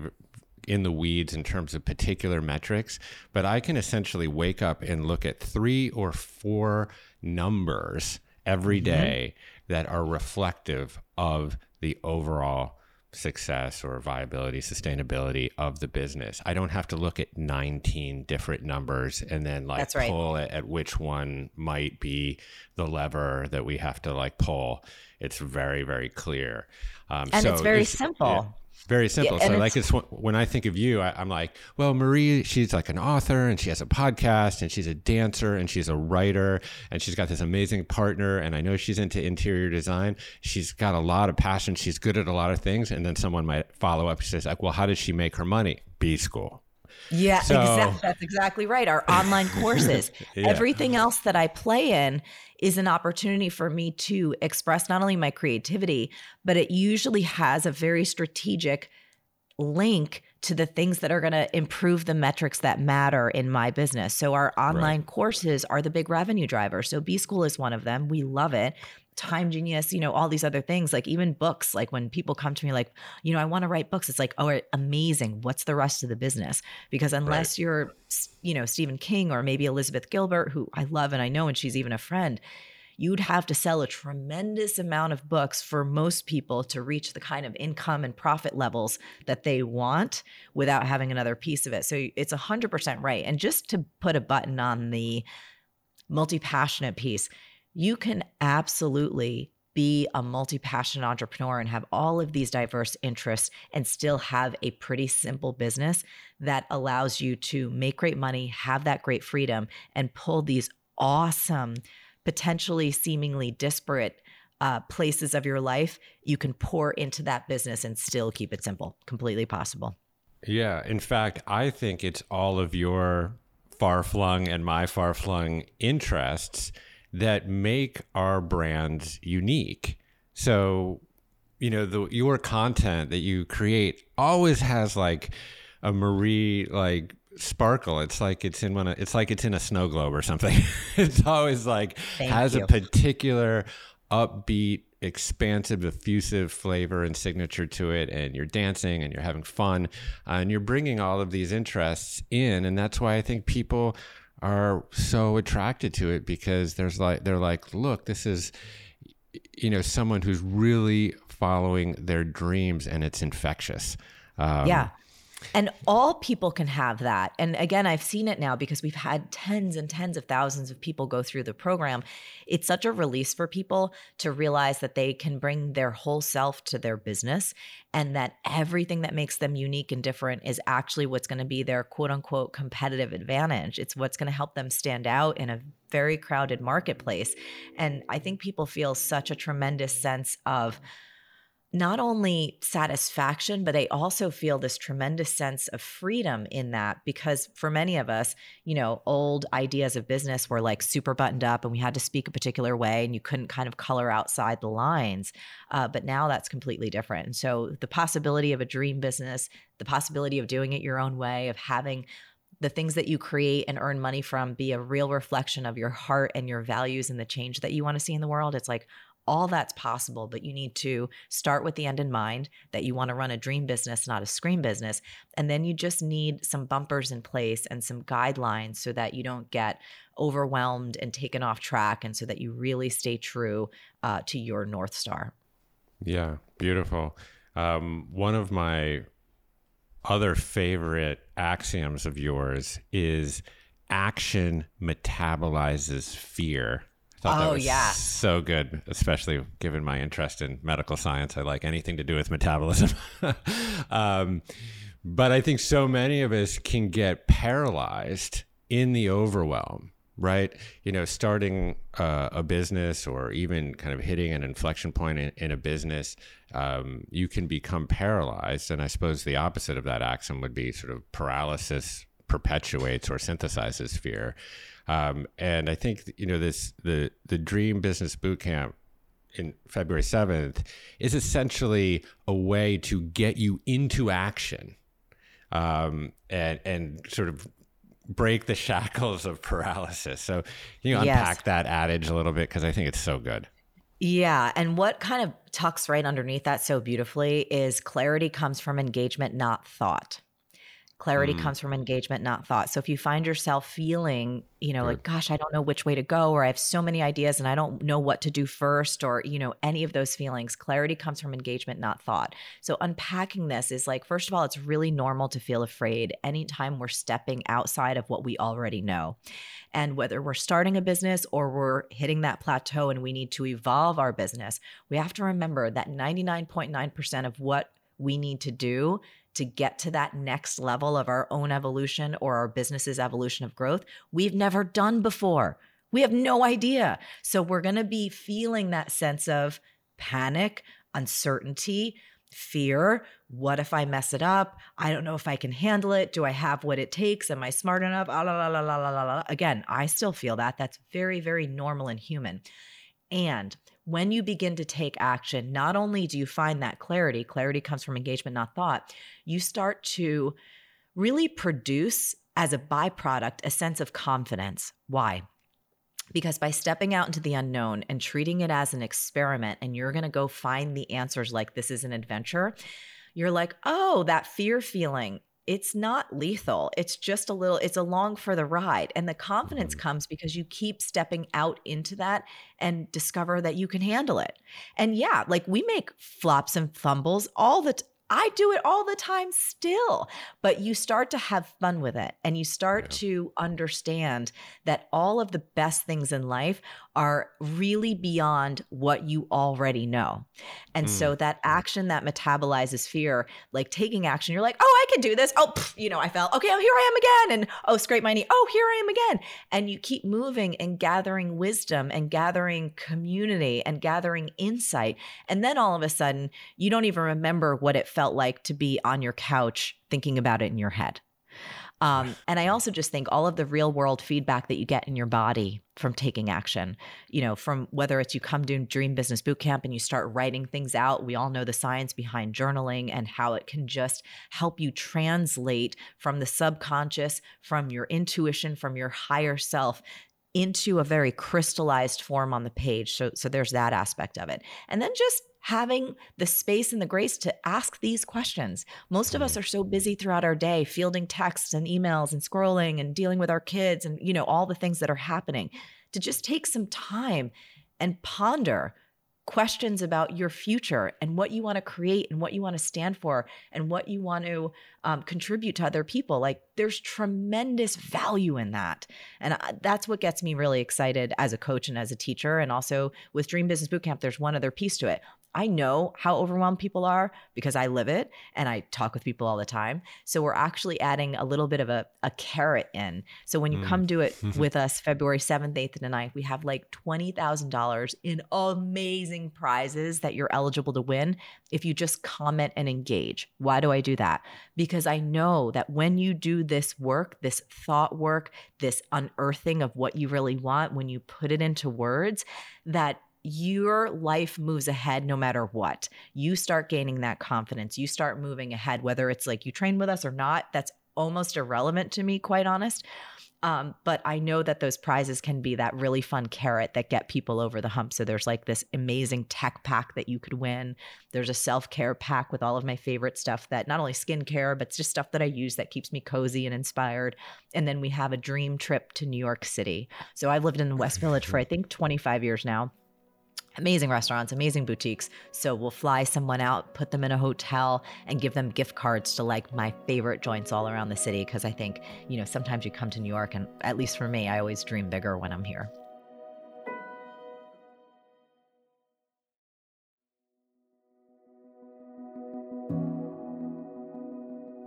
in the weeds in terms of particular metrics, but I can essentially wake up and look at three or four numbers every day mm-hmm. mm-hmm. that are reflective of the overall success or viability, sustainability of the business. I don't have to look at 19 different numbers and then like right. pull at, at which one might be the lever that we have to like pull. It's very, very clear. Um, and so it's very it's, simple. Very simple. Yeah, so, like, it's when I think of you, I, am like, well, Marie, she's like an author and she has a podcast and she's a dancer and she's a writer and she's got this amazing partner. And I know she's into interior design. She's got a lot of passion. She's good at a lot of things. And then someone might follow up and says, like, well, how did she make her money? B school. Yeah, so, exactly. That's exactly right. Our online courses, yeah. everything else that I play in is an opportunity for me to express not only my creativity, but it usually has a very strategic link to the things that are going to improve the metrics that matter in my business. So our online right. courses are the big revenue driver. So B School is one of them. We love it. Time Genius, you know, all these other things, like even books, like when people come to me, like, you know, I want to write books, it's like, oh, amazing. What's the rest of the business? Because unless right. you're, you know, Stephen King or maybe Elizabeth Gilbert, who I love and I know, and she's even a friend, you'd have to sell a tremendous amount of books for most people to reach the kind of income and profit levels that they want without having another piece of it. So it's 100% right. And just to put a button on the multi passionate piece, you can absolutely be a multi passionate entrepreneur and have all of these diverse interests and still have a pretty simple business that allows you to make great money, have that great freedom, and pull these awesome, potentially seemingly disparate uh, places of your life. You can pour into that business and still keep it simple. Completely possible. Yeah. In fact, I think it's all of your far flung and my far flung interests that make our brands unique. So, you know, the your content that you create always has like a Marie like sparkle. It's like it's in one of, it's like it's in a snow globe or something. it's always like Thank has you. a particular upbeat, expansive, effusive flavor and signature to it. And you're dancing and you're having fun and you're bringing all of these interests in. And that's why I think people are so attracted to it because there's like they're like, look, this is you know someone who's really following their dreams and it's infectious. Um, yeah. And all people can have that. And again, I've seen it now because we've had tens and tens of thousands of people go through the program. It's such a release for people to realize that they can bring their whole self to their business and that everything that makes them unique and different is actually what's going to be their quote unquote competitive advantage. It's what's going to help them stand out in a very crowded marketplace. And I think people feel such a tremendous sense of, not only satisfaction, but they also feel this tremendous sense of freedom in that because for many of us, you know, old ideas of business were like super buttoned up and we had to speak a particular way and you couldn't kind of color outside the lines. Uh, but now that's completely different. And so the possibility of a dream business, the possibility of doing it your own way, of having the things that you create and earn money from be a real reflection of your heart and your values and the change that you want to see in the world. It's like, all that's possible, but you need to start with the end in mind that you want to run a dream business, not a scream business. And then you just need some bumpers in place and some guidelines so that you don't get overwhelmed and taken off track, and so that you really stay true uh, to your North Star. Yeah, beautiful. Um, one of my other favorite axioms of yours is action metabolizes fear thought oh, that was yeah. so good, especially given my interest in medical science. I like anything to do with metabolism. um, but I think so many of us can get paralyzed in the overwhelm, right? You know, starting uh, a business or even kind of hitting an inflection point in, in a business, um, you can become paralyzed. And I suppose the opposite of that axiom would be sort of paralysis perpetuates or synthesizes fear. Um, and I think you know this the the Dream Business Bootcamp in February seventh is essentially a way to get you into action, um, and and sort of break the shackles of paralysis. So you know, unpack yes. that adage a little bit because I think it's so good. Yeah. And what kind of tucks right underneath that so beautifully is clarity comes from engagement, not thought. Clarity mm. comes from engagement, not thought. So if you find yourself feeling, you know, like, gosh, I don't know which way to go, or I have so many ideas and I don't know what to do first, or, you know, any of those feelings, clarity comes from engagement, not thought. So unpacking this is like, first of all, it's really normal to feel afraid anytime we're stepping outside of what we already know. And whether we're starting a business or we're hitting that plateau and we need to evolve our business, we have to remember that 99.9% of what we need to do to get to that next level of our own evolution or our business's evolution of growth, we've never done before. We have no idea. So we're going to be feeling that sense of panic, uncertainty, fear. What if I mess it up? I don't know if I can handle it. Do I have what it takes? Am I smart enough? Ah, la, la, la, la, la, la. Again, I still feel that. That's very, very normal and human. And when you begin to take action, not only do you find that clarity, clarity comes from engagement, not thought, you start to really produce as a byproduct a sense of confidence. Why? Because by stepping out into the unknown and treating it as an experiment, and you're going to go find the answers like this is an adventure, you're like, oh, that fear feeling, it's not lethal. It's just a little, it's along for the ride. And the confidence mm-hmm. comes because you keep stepping out into that and discover that you can handle it. And yeah, like we make flops and fumbles all the time. I do it all the time still, but you start to have fun with it and you start yeah. to understand that all of the best things in life are really beyond what you already know. And mm. so that action that metabolizes fear, like taking action, you're like, oh, I can do this. Oh, pff, you know, I fell. Okay, oh, here I am again. And oh, scrape my knee. Oh, here I am again. And you keep moving and gathering wisdom and gathering community and gathering insight. And then all of a sudden, you don't even remember what it felt like to be on your couch thinking about it in your head. Um, and I also just think all of the real world feedback that you get in your body from taking action, you know, from whether it's you come to Dream Business Bootcamp and you start writing things out. We all know the science behind journaling and how it can just help you translate from the subconscious, from your intuition, from your higher self into a very crystallized form on the page. So so there's that aspect of it. And then just having the space and the grace to ask these questions. Most of us are so busy throughout our day fielding texts and emails and scrolling and dealing with our kids and you know all the things that are happening to just take some time and ponder questions about your future and what you want to create and what you want to stand for and what you want to um, contribute to other people. Like there's tremendous value in that. And I, that's what gets me really excited as a coach and as a teacher. And also with Dream Business Bootcamp, there's one other piece to it. I know how overwhelmed people are because I live it and I talk with people all the time. So we're actually adding a little bit of a, a carrot in. So when you mm. come do it with us February 7th, 8th, and 9th, we have like $20,000 in amazing prizes that you're eligible to win if you just comment and engage. Why do I do that? Because I know that when you do this work, this thought work, this unearthing of what you really want, when you put it into words, that your life moves ahead no matter what. You start gaining that confidence. You start moving ahead, whether it's like you train with us or not. That's almost irrelevant to me, quite honest. Um, but I know that those prizes can be that really fun carrot that get people over the hump. So there's like this amazing tech pack that you could win. There's a self care pack with all of my favorite stuff that not only skincare, but it's just stuff that I use that keeps me cozy and inspired. And then we have a dream trip to New York City. So I've lived in the West Village for I think 25 years now amazing restaurants, amazing boutiques. So we'll fly someone out, put them in a hotel, and give them gift cards to like my favorite joints all around the city. Cause I think, you know, sometimes you come to New York, and at least for me, I always dream bigger when I'm here.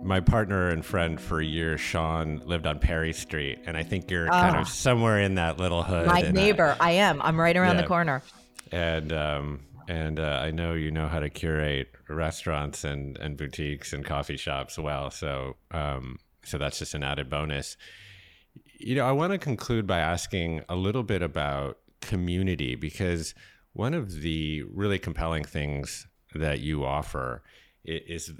my partner and friend for years, Sean, lived on Perry Street, and I think you're kind of ah. somewhere in that little hood. My neighbor, I, I am. I'm right around yeah. the corner and um, and uh, I know you know how to curate restaurants and, and boutiques and coffee shops well. So um, so that's just an added bonus. You know, I want to conclude by asking a little bit about community because one of the really compelling things that you offer is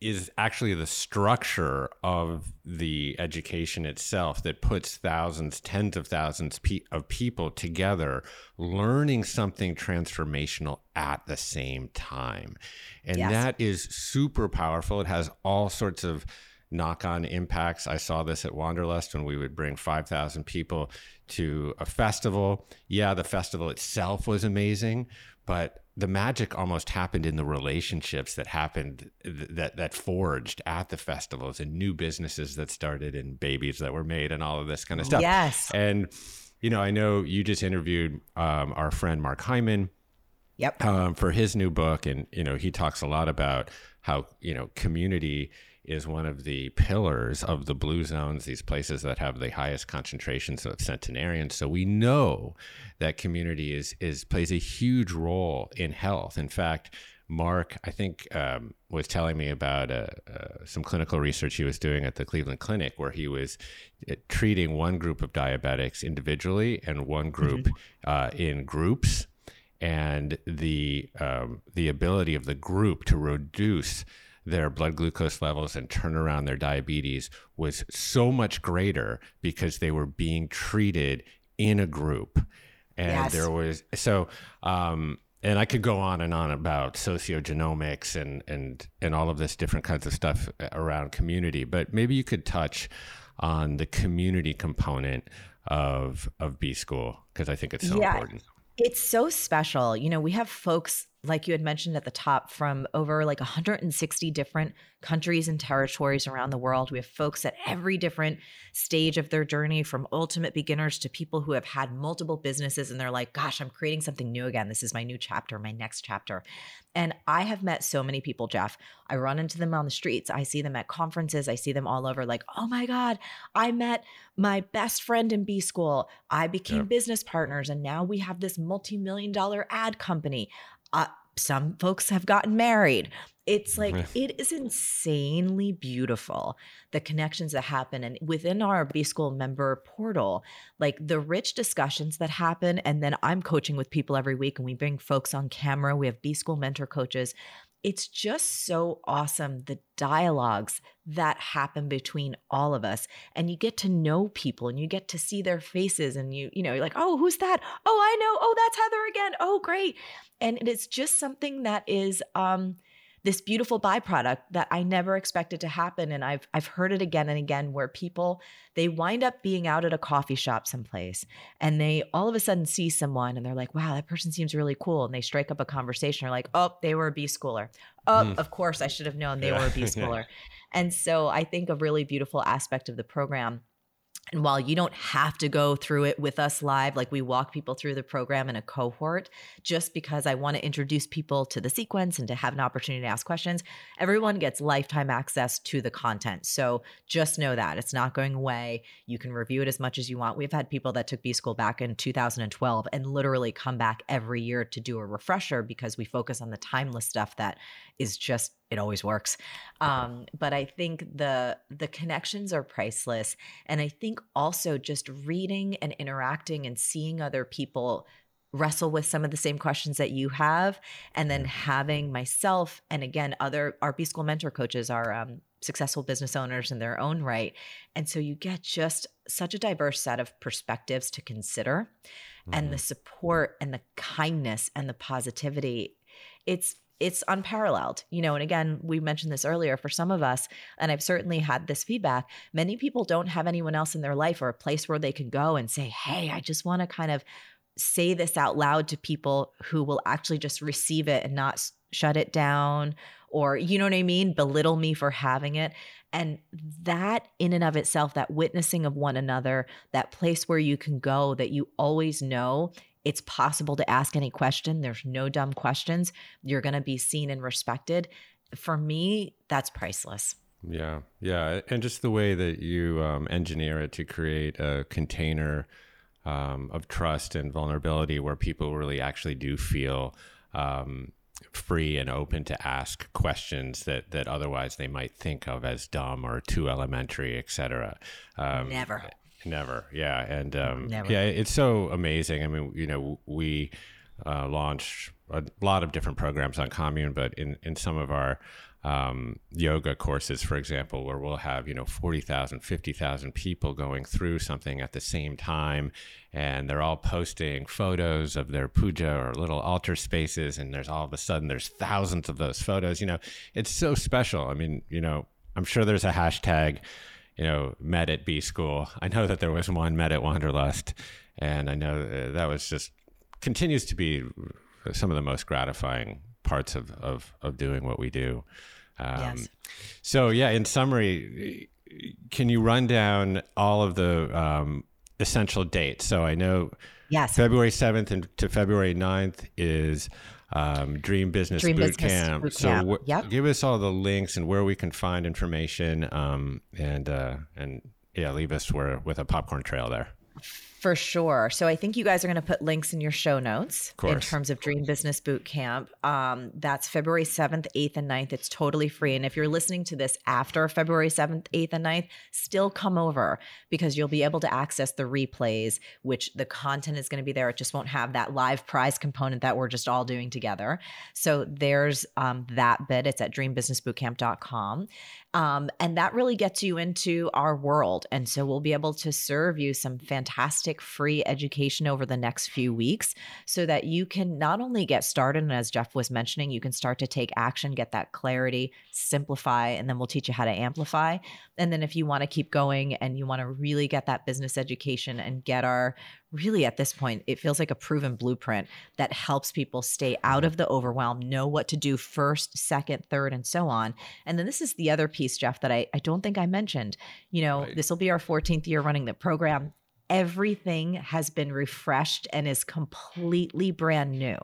is actually the structure of the education itself that puts thousands, tens of thousands of people together learning something transformational at the same time. And yes. that is super powerful. It has all sorts of knock on impacts. I saw this at Wanderlust when we would bring 5,000 people to a festival. Yeah, the festival itself was amazing, but the magic almost happened in the relationships that happened that that forged at the festivals and new businesses that started and babies that were made and all of this kind of stuff. Yes. And you know, I know you just interviewed um, our friend Mark Hyman. Yep. Um, for his new book, and you know, he talks a lot about how you know community is one of the pillars of the blue zones, these places that have the highest concentrations of centenarians. So we know that community is is plays a huge role in health. In fact, Mark, I think, um, was telling me about uh, uh, some clinical research he was doing at the Cleveland Clinic, where he was uh, treating one group of diabetics individually and one group mm-hmm. uh, in groups and the um, the ability of the group to reduce their blood glucose levels and turn around their diabetes was so much greater because they were being treated in a group and yes. there was so um, and I could go on and on about sociogenomics and and and all of this different kinds of stuff around community, but maybe you could touch on the community component of of B school because I think it's so yeah, important. It's so special. You know, we have folks like you had mentioned at the top, from over like 160 different countries and territories around the world. We have folks at every different stage of their journey, from ultimate beginners to people who have had multiple businesses and they're like, gosh, I'm creating something new again. This is my new chapter, my next chapter. And I have met so many people, Jeff. I run into them on the streets. I see them at conferences. I see them all over, like, oh my God, I met my best friend in B school. I became business partners, and now we have this multi million dollar ad company uh, some folks have gotten married. It's like it is insanely beautiful the connections that happen and within our B school member portal, like the rich discussions that happen and then I'm coaching with people every week and we bring folks on camera. We have B school mentor coaches it's just so awesome the dialogues that happen between all of us and you get to know people and you get to see their faces and you you know you're like oh who's that? Oh i know. Oh that's heather again. Oh great. And it's just something that is um this beautiful byproduct that I never expected to happen. And I've I've heard it again and again where people they wind up being out at a coffee shop someplace and they all of a sudden see someone and they're like, wow, that person seems really cool. And they strike up a conversation. They're like, oh, they were a B schooler. Oh, mm. of course I should have known they yeah. were a B schooler. and so I think a really beautiful aspect of the program and while you don't have to go through it with us live, like we walk people through the program in a cohort, just because I want to introduce people to the sequence and to have an opportunity to ask questions, everyone gets lifetime access to the content. So just know that it's not going away. You can review it as much as you want. We've had people that took B School back in 2012 and literally come back every year to do a refresher because we focus on the timeless stuff that is just it always works um, but i think the the connections are priceless and i think also just reading and interacting and seeing other people wrestle with some of the same questions that you have and then having myself and again other b school mentor coaches are um, successful business owners in their own right and so you get just such a diverse set of perspectives to consider mm-hmm. and the mm-hmm. support and the kindness and the positivity it's it's unparalleled, you know. And again, we mentioned this earlier for some of us, and I've certainly had this feedback. Many people don't have anyone else in their life or a place where they can go and say, Hey, I just want to kind of say this out loud to people who will actually just receive it and not shut it down or, you know what I mean, belittle me for having it. And that, in and of itself, that witnessing of one another, that place where you can go that you always know it's possible to ask any question. There's no dumb questions. You're going to be seen and respected. For me, that's priceless. Yeah. Yeah. And just the way that you um, engineer it to create a container um, of trust and vulnerability where people really actually do feel um, free and open to ask questions that, that otherwise they might think of as dumb or too elementary, etc. Um, Never. Never. Yeah. And um, Never. yeah, it's so amazing. I mean, you know, we uh, launched a lot of different programs on Commune, but in, in some of our um, yoga courses, for example, where we'll have, you know, 40,000, 50,000 people going through something at the same time. And they're all posting photos of their puja or little altar spaces. And there's all of a sudden, there's thousands of those photos. You know, it's so special. I mean, you know, I'm sure there's a hashtag you know, met at B school. I know that there was one met at Wanderlust, and I know uh, that was just continues to be some of the most gratifying parts of of, of doing what we do. Um, yes. So yeah, in summary, can you run down all of the um, essential dates? So I know yes. February 7th and to February 9th is um, Dream Business Dream Boot Business Camp. Boot so w- yep. give us all the links and where we can find information, um, and uh, and yeah, leave us where, with a popcorn trail there. For sure. So I think you guys are going to put links in your show notes in terms of Dream Business Boot Camp. Um, that's February 7th, 8th, and 9th. It's totally free. And if you're listening to this after February 7th, 8th, and 9th, still come over because you'll be able to access the replays, which the content is going to be there. It just won't have that live prize component that we're just all doing together. So there's um, that bit. It's at dreambusinessbootcamp.com. Um, and that really gets you into our world. And so we'll be able to serve you some fantastic free education over the next few weeks so that you can not only get started, and as Jeff was mentioning, you can start to take action, get that clarity, simplify, and then we'll teach you how to amplify. And then if you want to keep going and you want to really get that business education and get our really at this point, it feels like a proven blueprint that helps people stay out of the overwhelm, know what to do first, second, third, and so on. And then this is the other piece, Jeff, that I, I don't think I mentioned. You know, right. this will be our 14th year running the program. Everything has been refreshed and is completely brand new.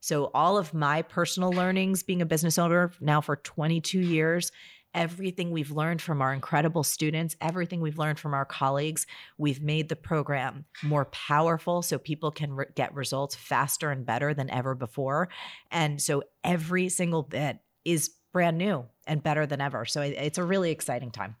So, all of my personal learnings being a business owner now for 22 years everything we've learned from our incredible students, everything we've learned from our colleagues. We've made the program more powerful so people can re- get results faster and better than ever before. And so every single bit is brand new and better than ever. So it's a really exciting time.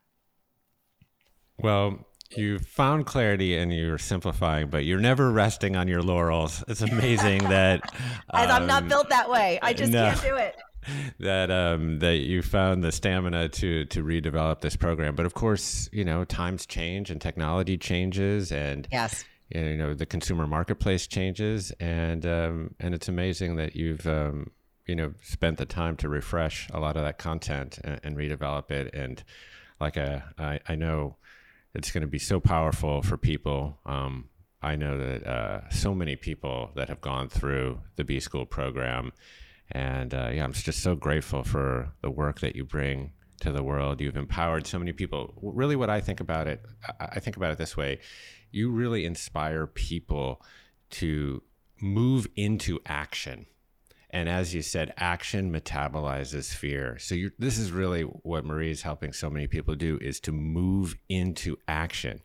Well, you found clarity and you're simplifying, but you're never resting on your laurels. It's amazing that. As um, I'm not built that way. I just no. can't do it. that um, that you found the stamina to to redevelop this program. But of course, you know, times change and technology changes, and yes, you know, the consumer marketplace changes, and um, and it's amazing that you've um, you know spent the time to refresh a lot of that content and, and redevelop it. And like a, uh, I, I know it's going to be so powerful for people. Um, I know that uh, so many people that have gone through the B School program and uh, yeah, I'm just so grateful for the work that you bring to the world. You've empowered so many people. Really, what I think about it, I think about it this way you really inspire people to move into action. And as you said, action metabolizes fear. So this is really what Marie is helping so many people do is to move into action.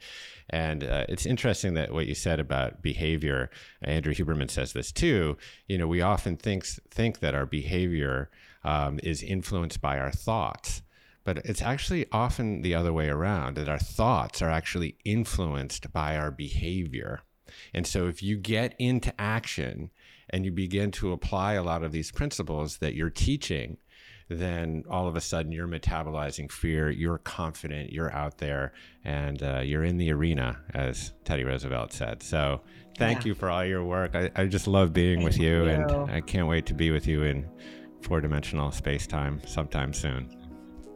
And uh, it's interesting that what you said about behavior, Andrew Huberman says this too. You know, we often think think that our behavior um, is influenced by our thoughts, but it's actually often the other way around. That our thoughts are actually influenced by our behavior. And so, if you get into action and you begin to apply a lot of these principles that you're teaching, then all of a sudden you're metabolizing fear, you're confident, you're out there, and uh, you're in the arena, as Teddy Roosevelt said. So thank yeah. you for all your work. I, I just love being thank with you, you, and I can't wait to be with you in four dimensional space time sometime soon.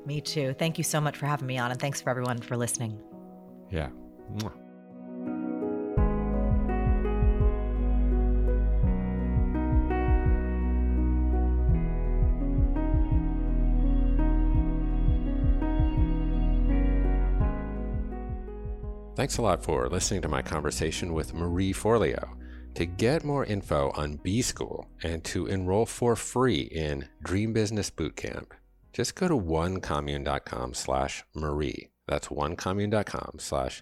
Me too. Thank you so much for having me on, and thanks for everyone for listening. Yeah. Thanks a lot for listening to my conversation with Marie Forleo. To get more info on B School and to enroll for free in Dream Business Bootcamp, just go to onecommune.com slash Marie. That's onecommune.com slash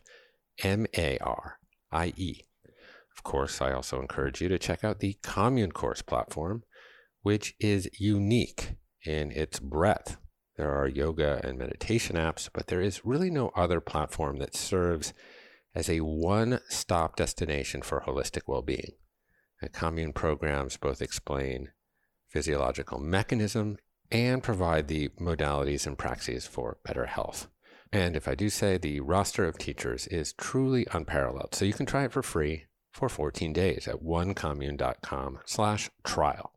M A R I E. Of course, I also encourage you to check out the Commune Course platform, which is unique in its breadth there are yoga and meditation apps, but there is really no other platform that serves as a one stop destination for holistic well being. Commune programs both explain physiological mechanism and provide the modalities and praxis for better health. And if I do say, the roster of teachers is truly unparalleled. So you can try it for free for 14 days at onecommune.com slash trial.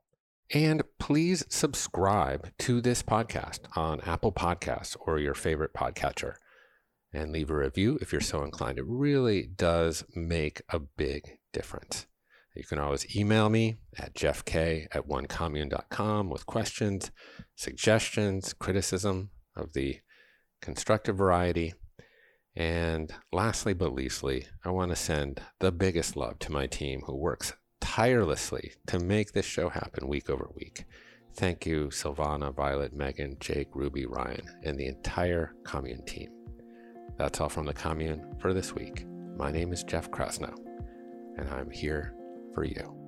And please subscribe to this podcast on Apple Podcasts or your favorite podcatcher and leave a review if you're so inclined. It really does make a big difference. You can always email me at jeffk at onecommune.com with questions, suggestions, criticism of the constructive variety. And lastly but leastly, I want to send the biggest love to my team who works tirelessly to make this show happen week over week. Thank you, Silvana, Violet, Megan, Jake, Ruby, Ryan, and the entire Commune team. That's all from the Commune for this week. My name is Jeff Krasno, and I'm here for you.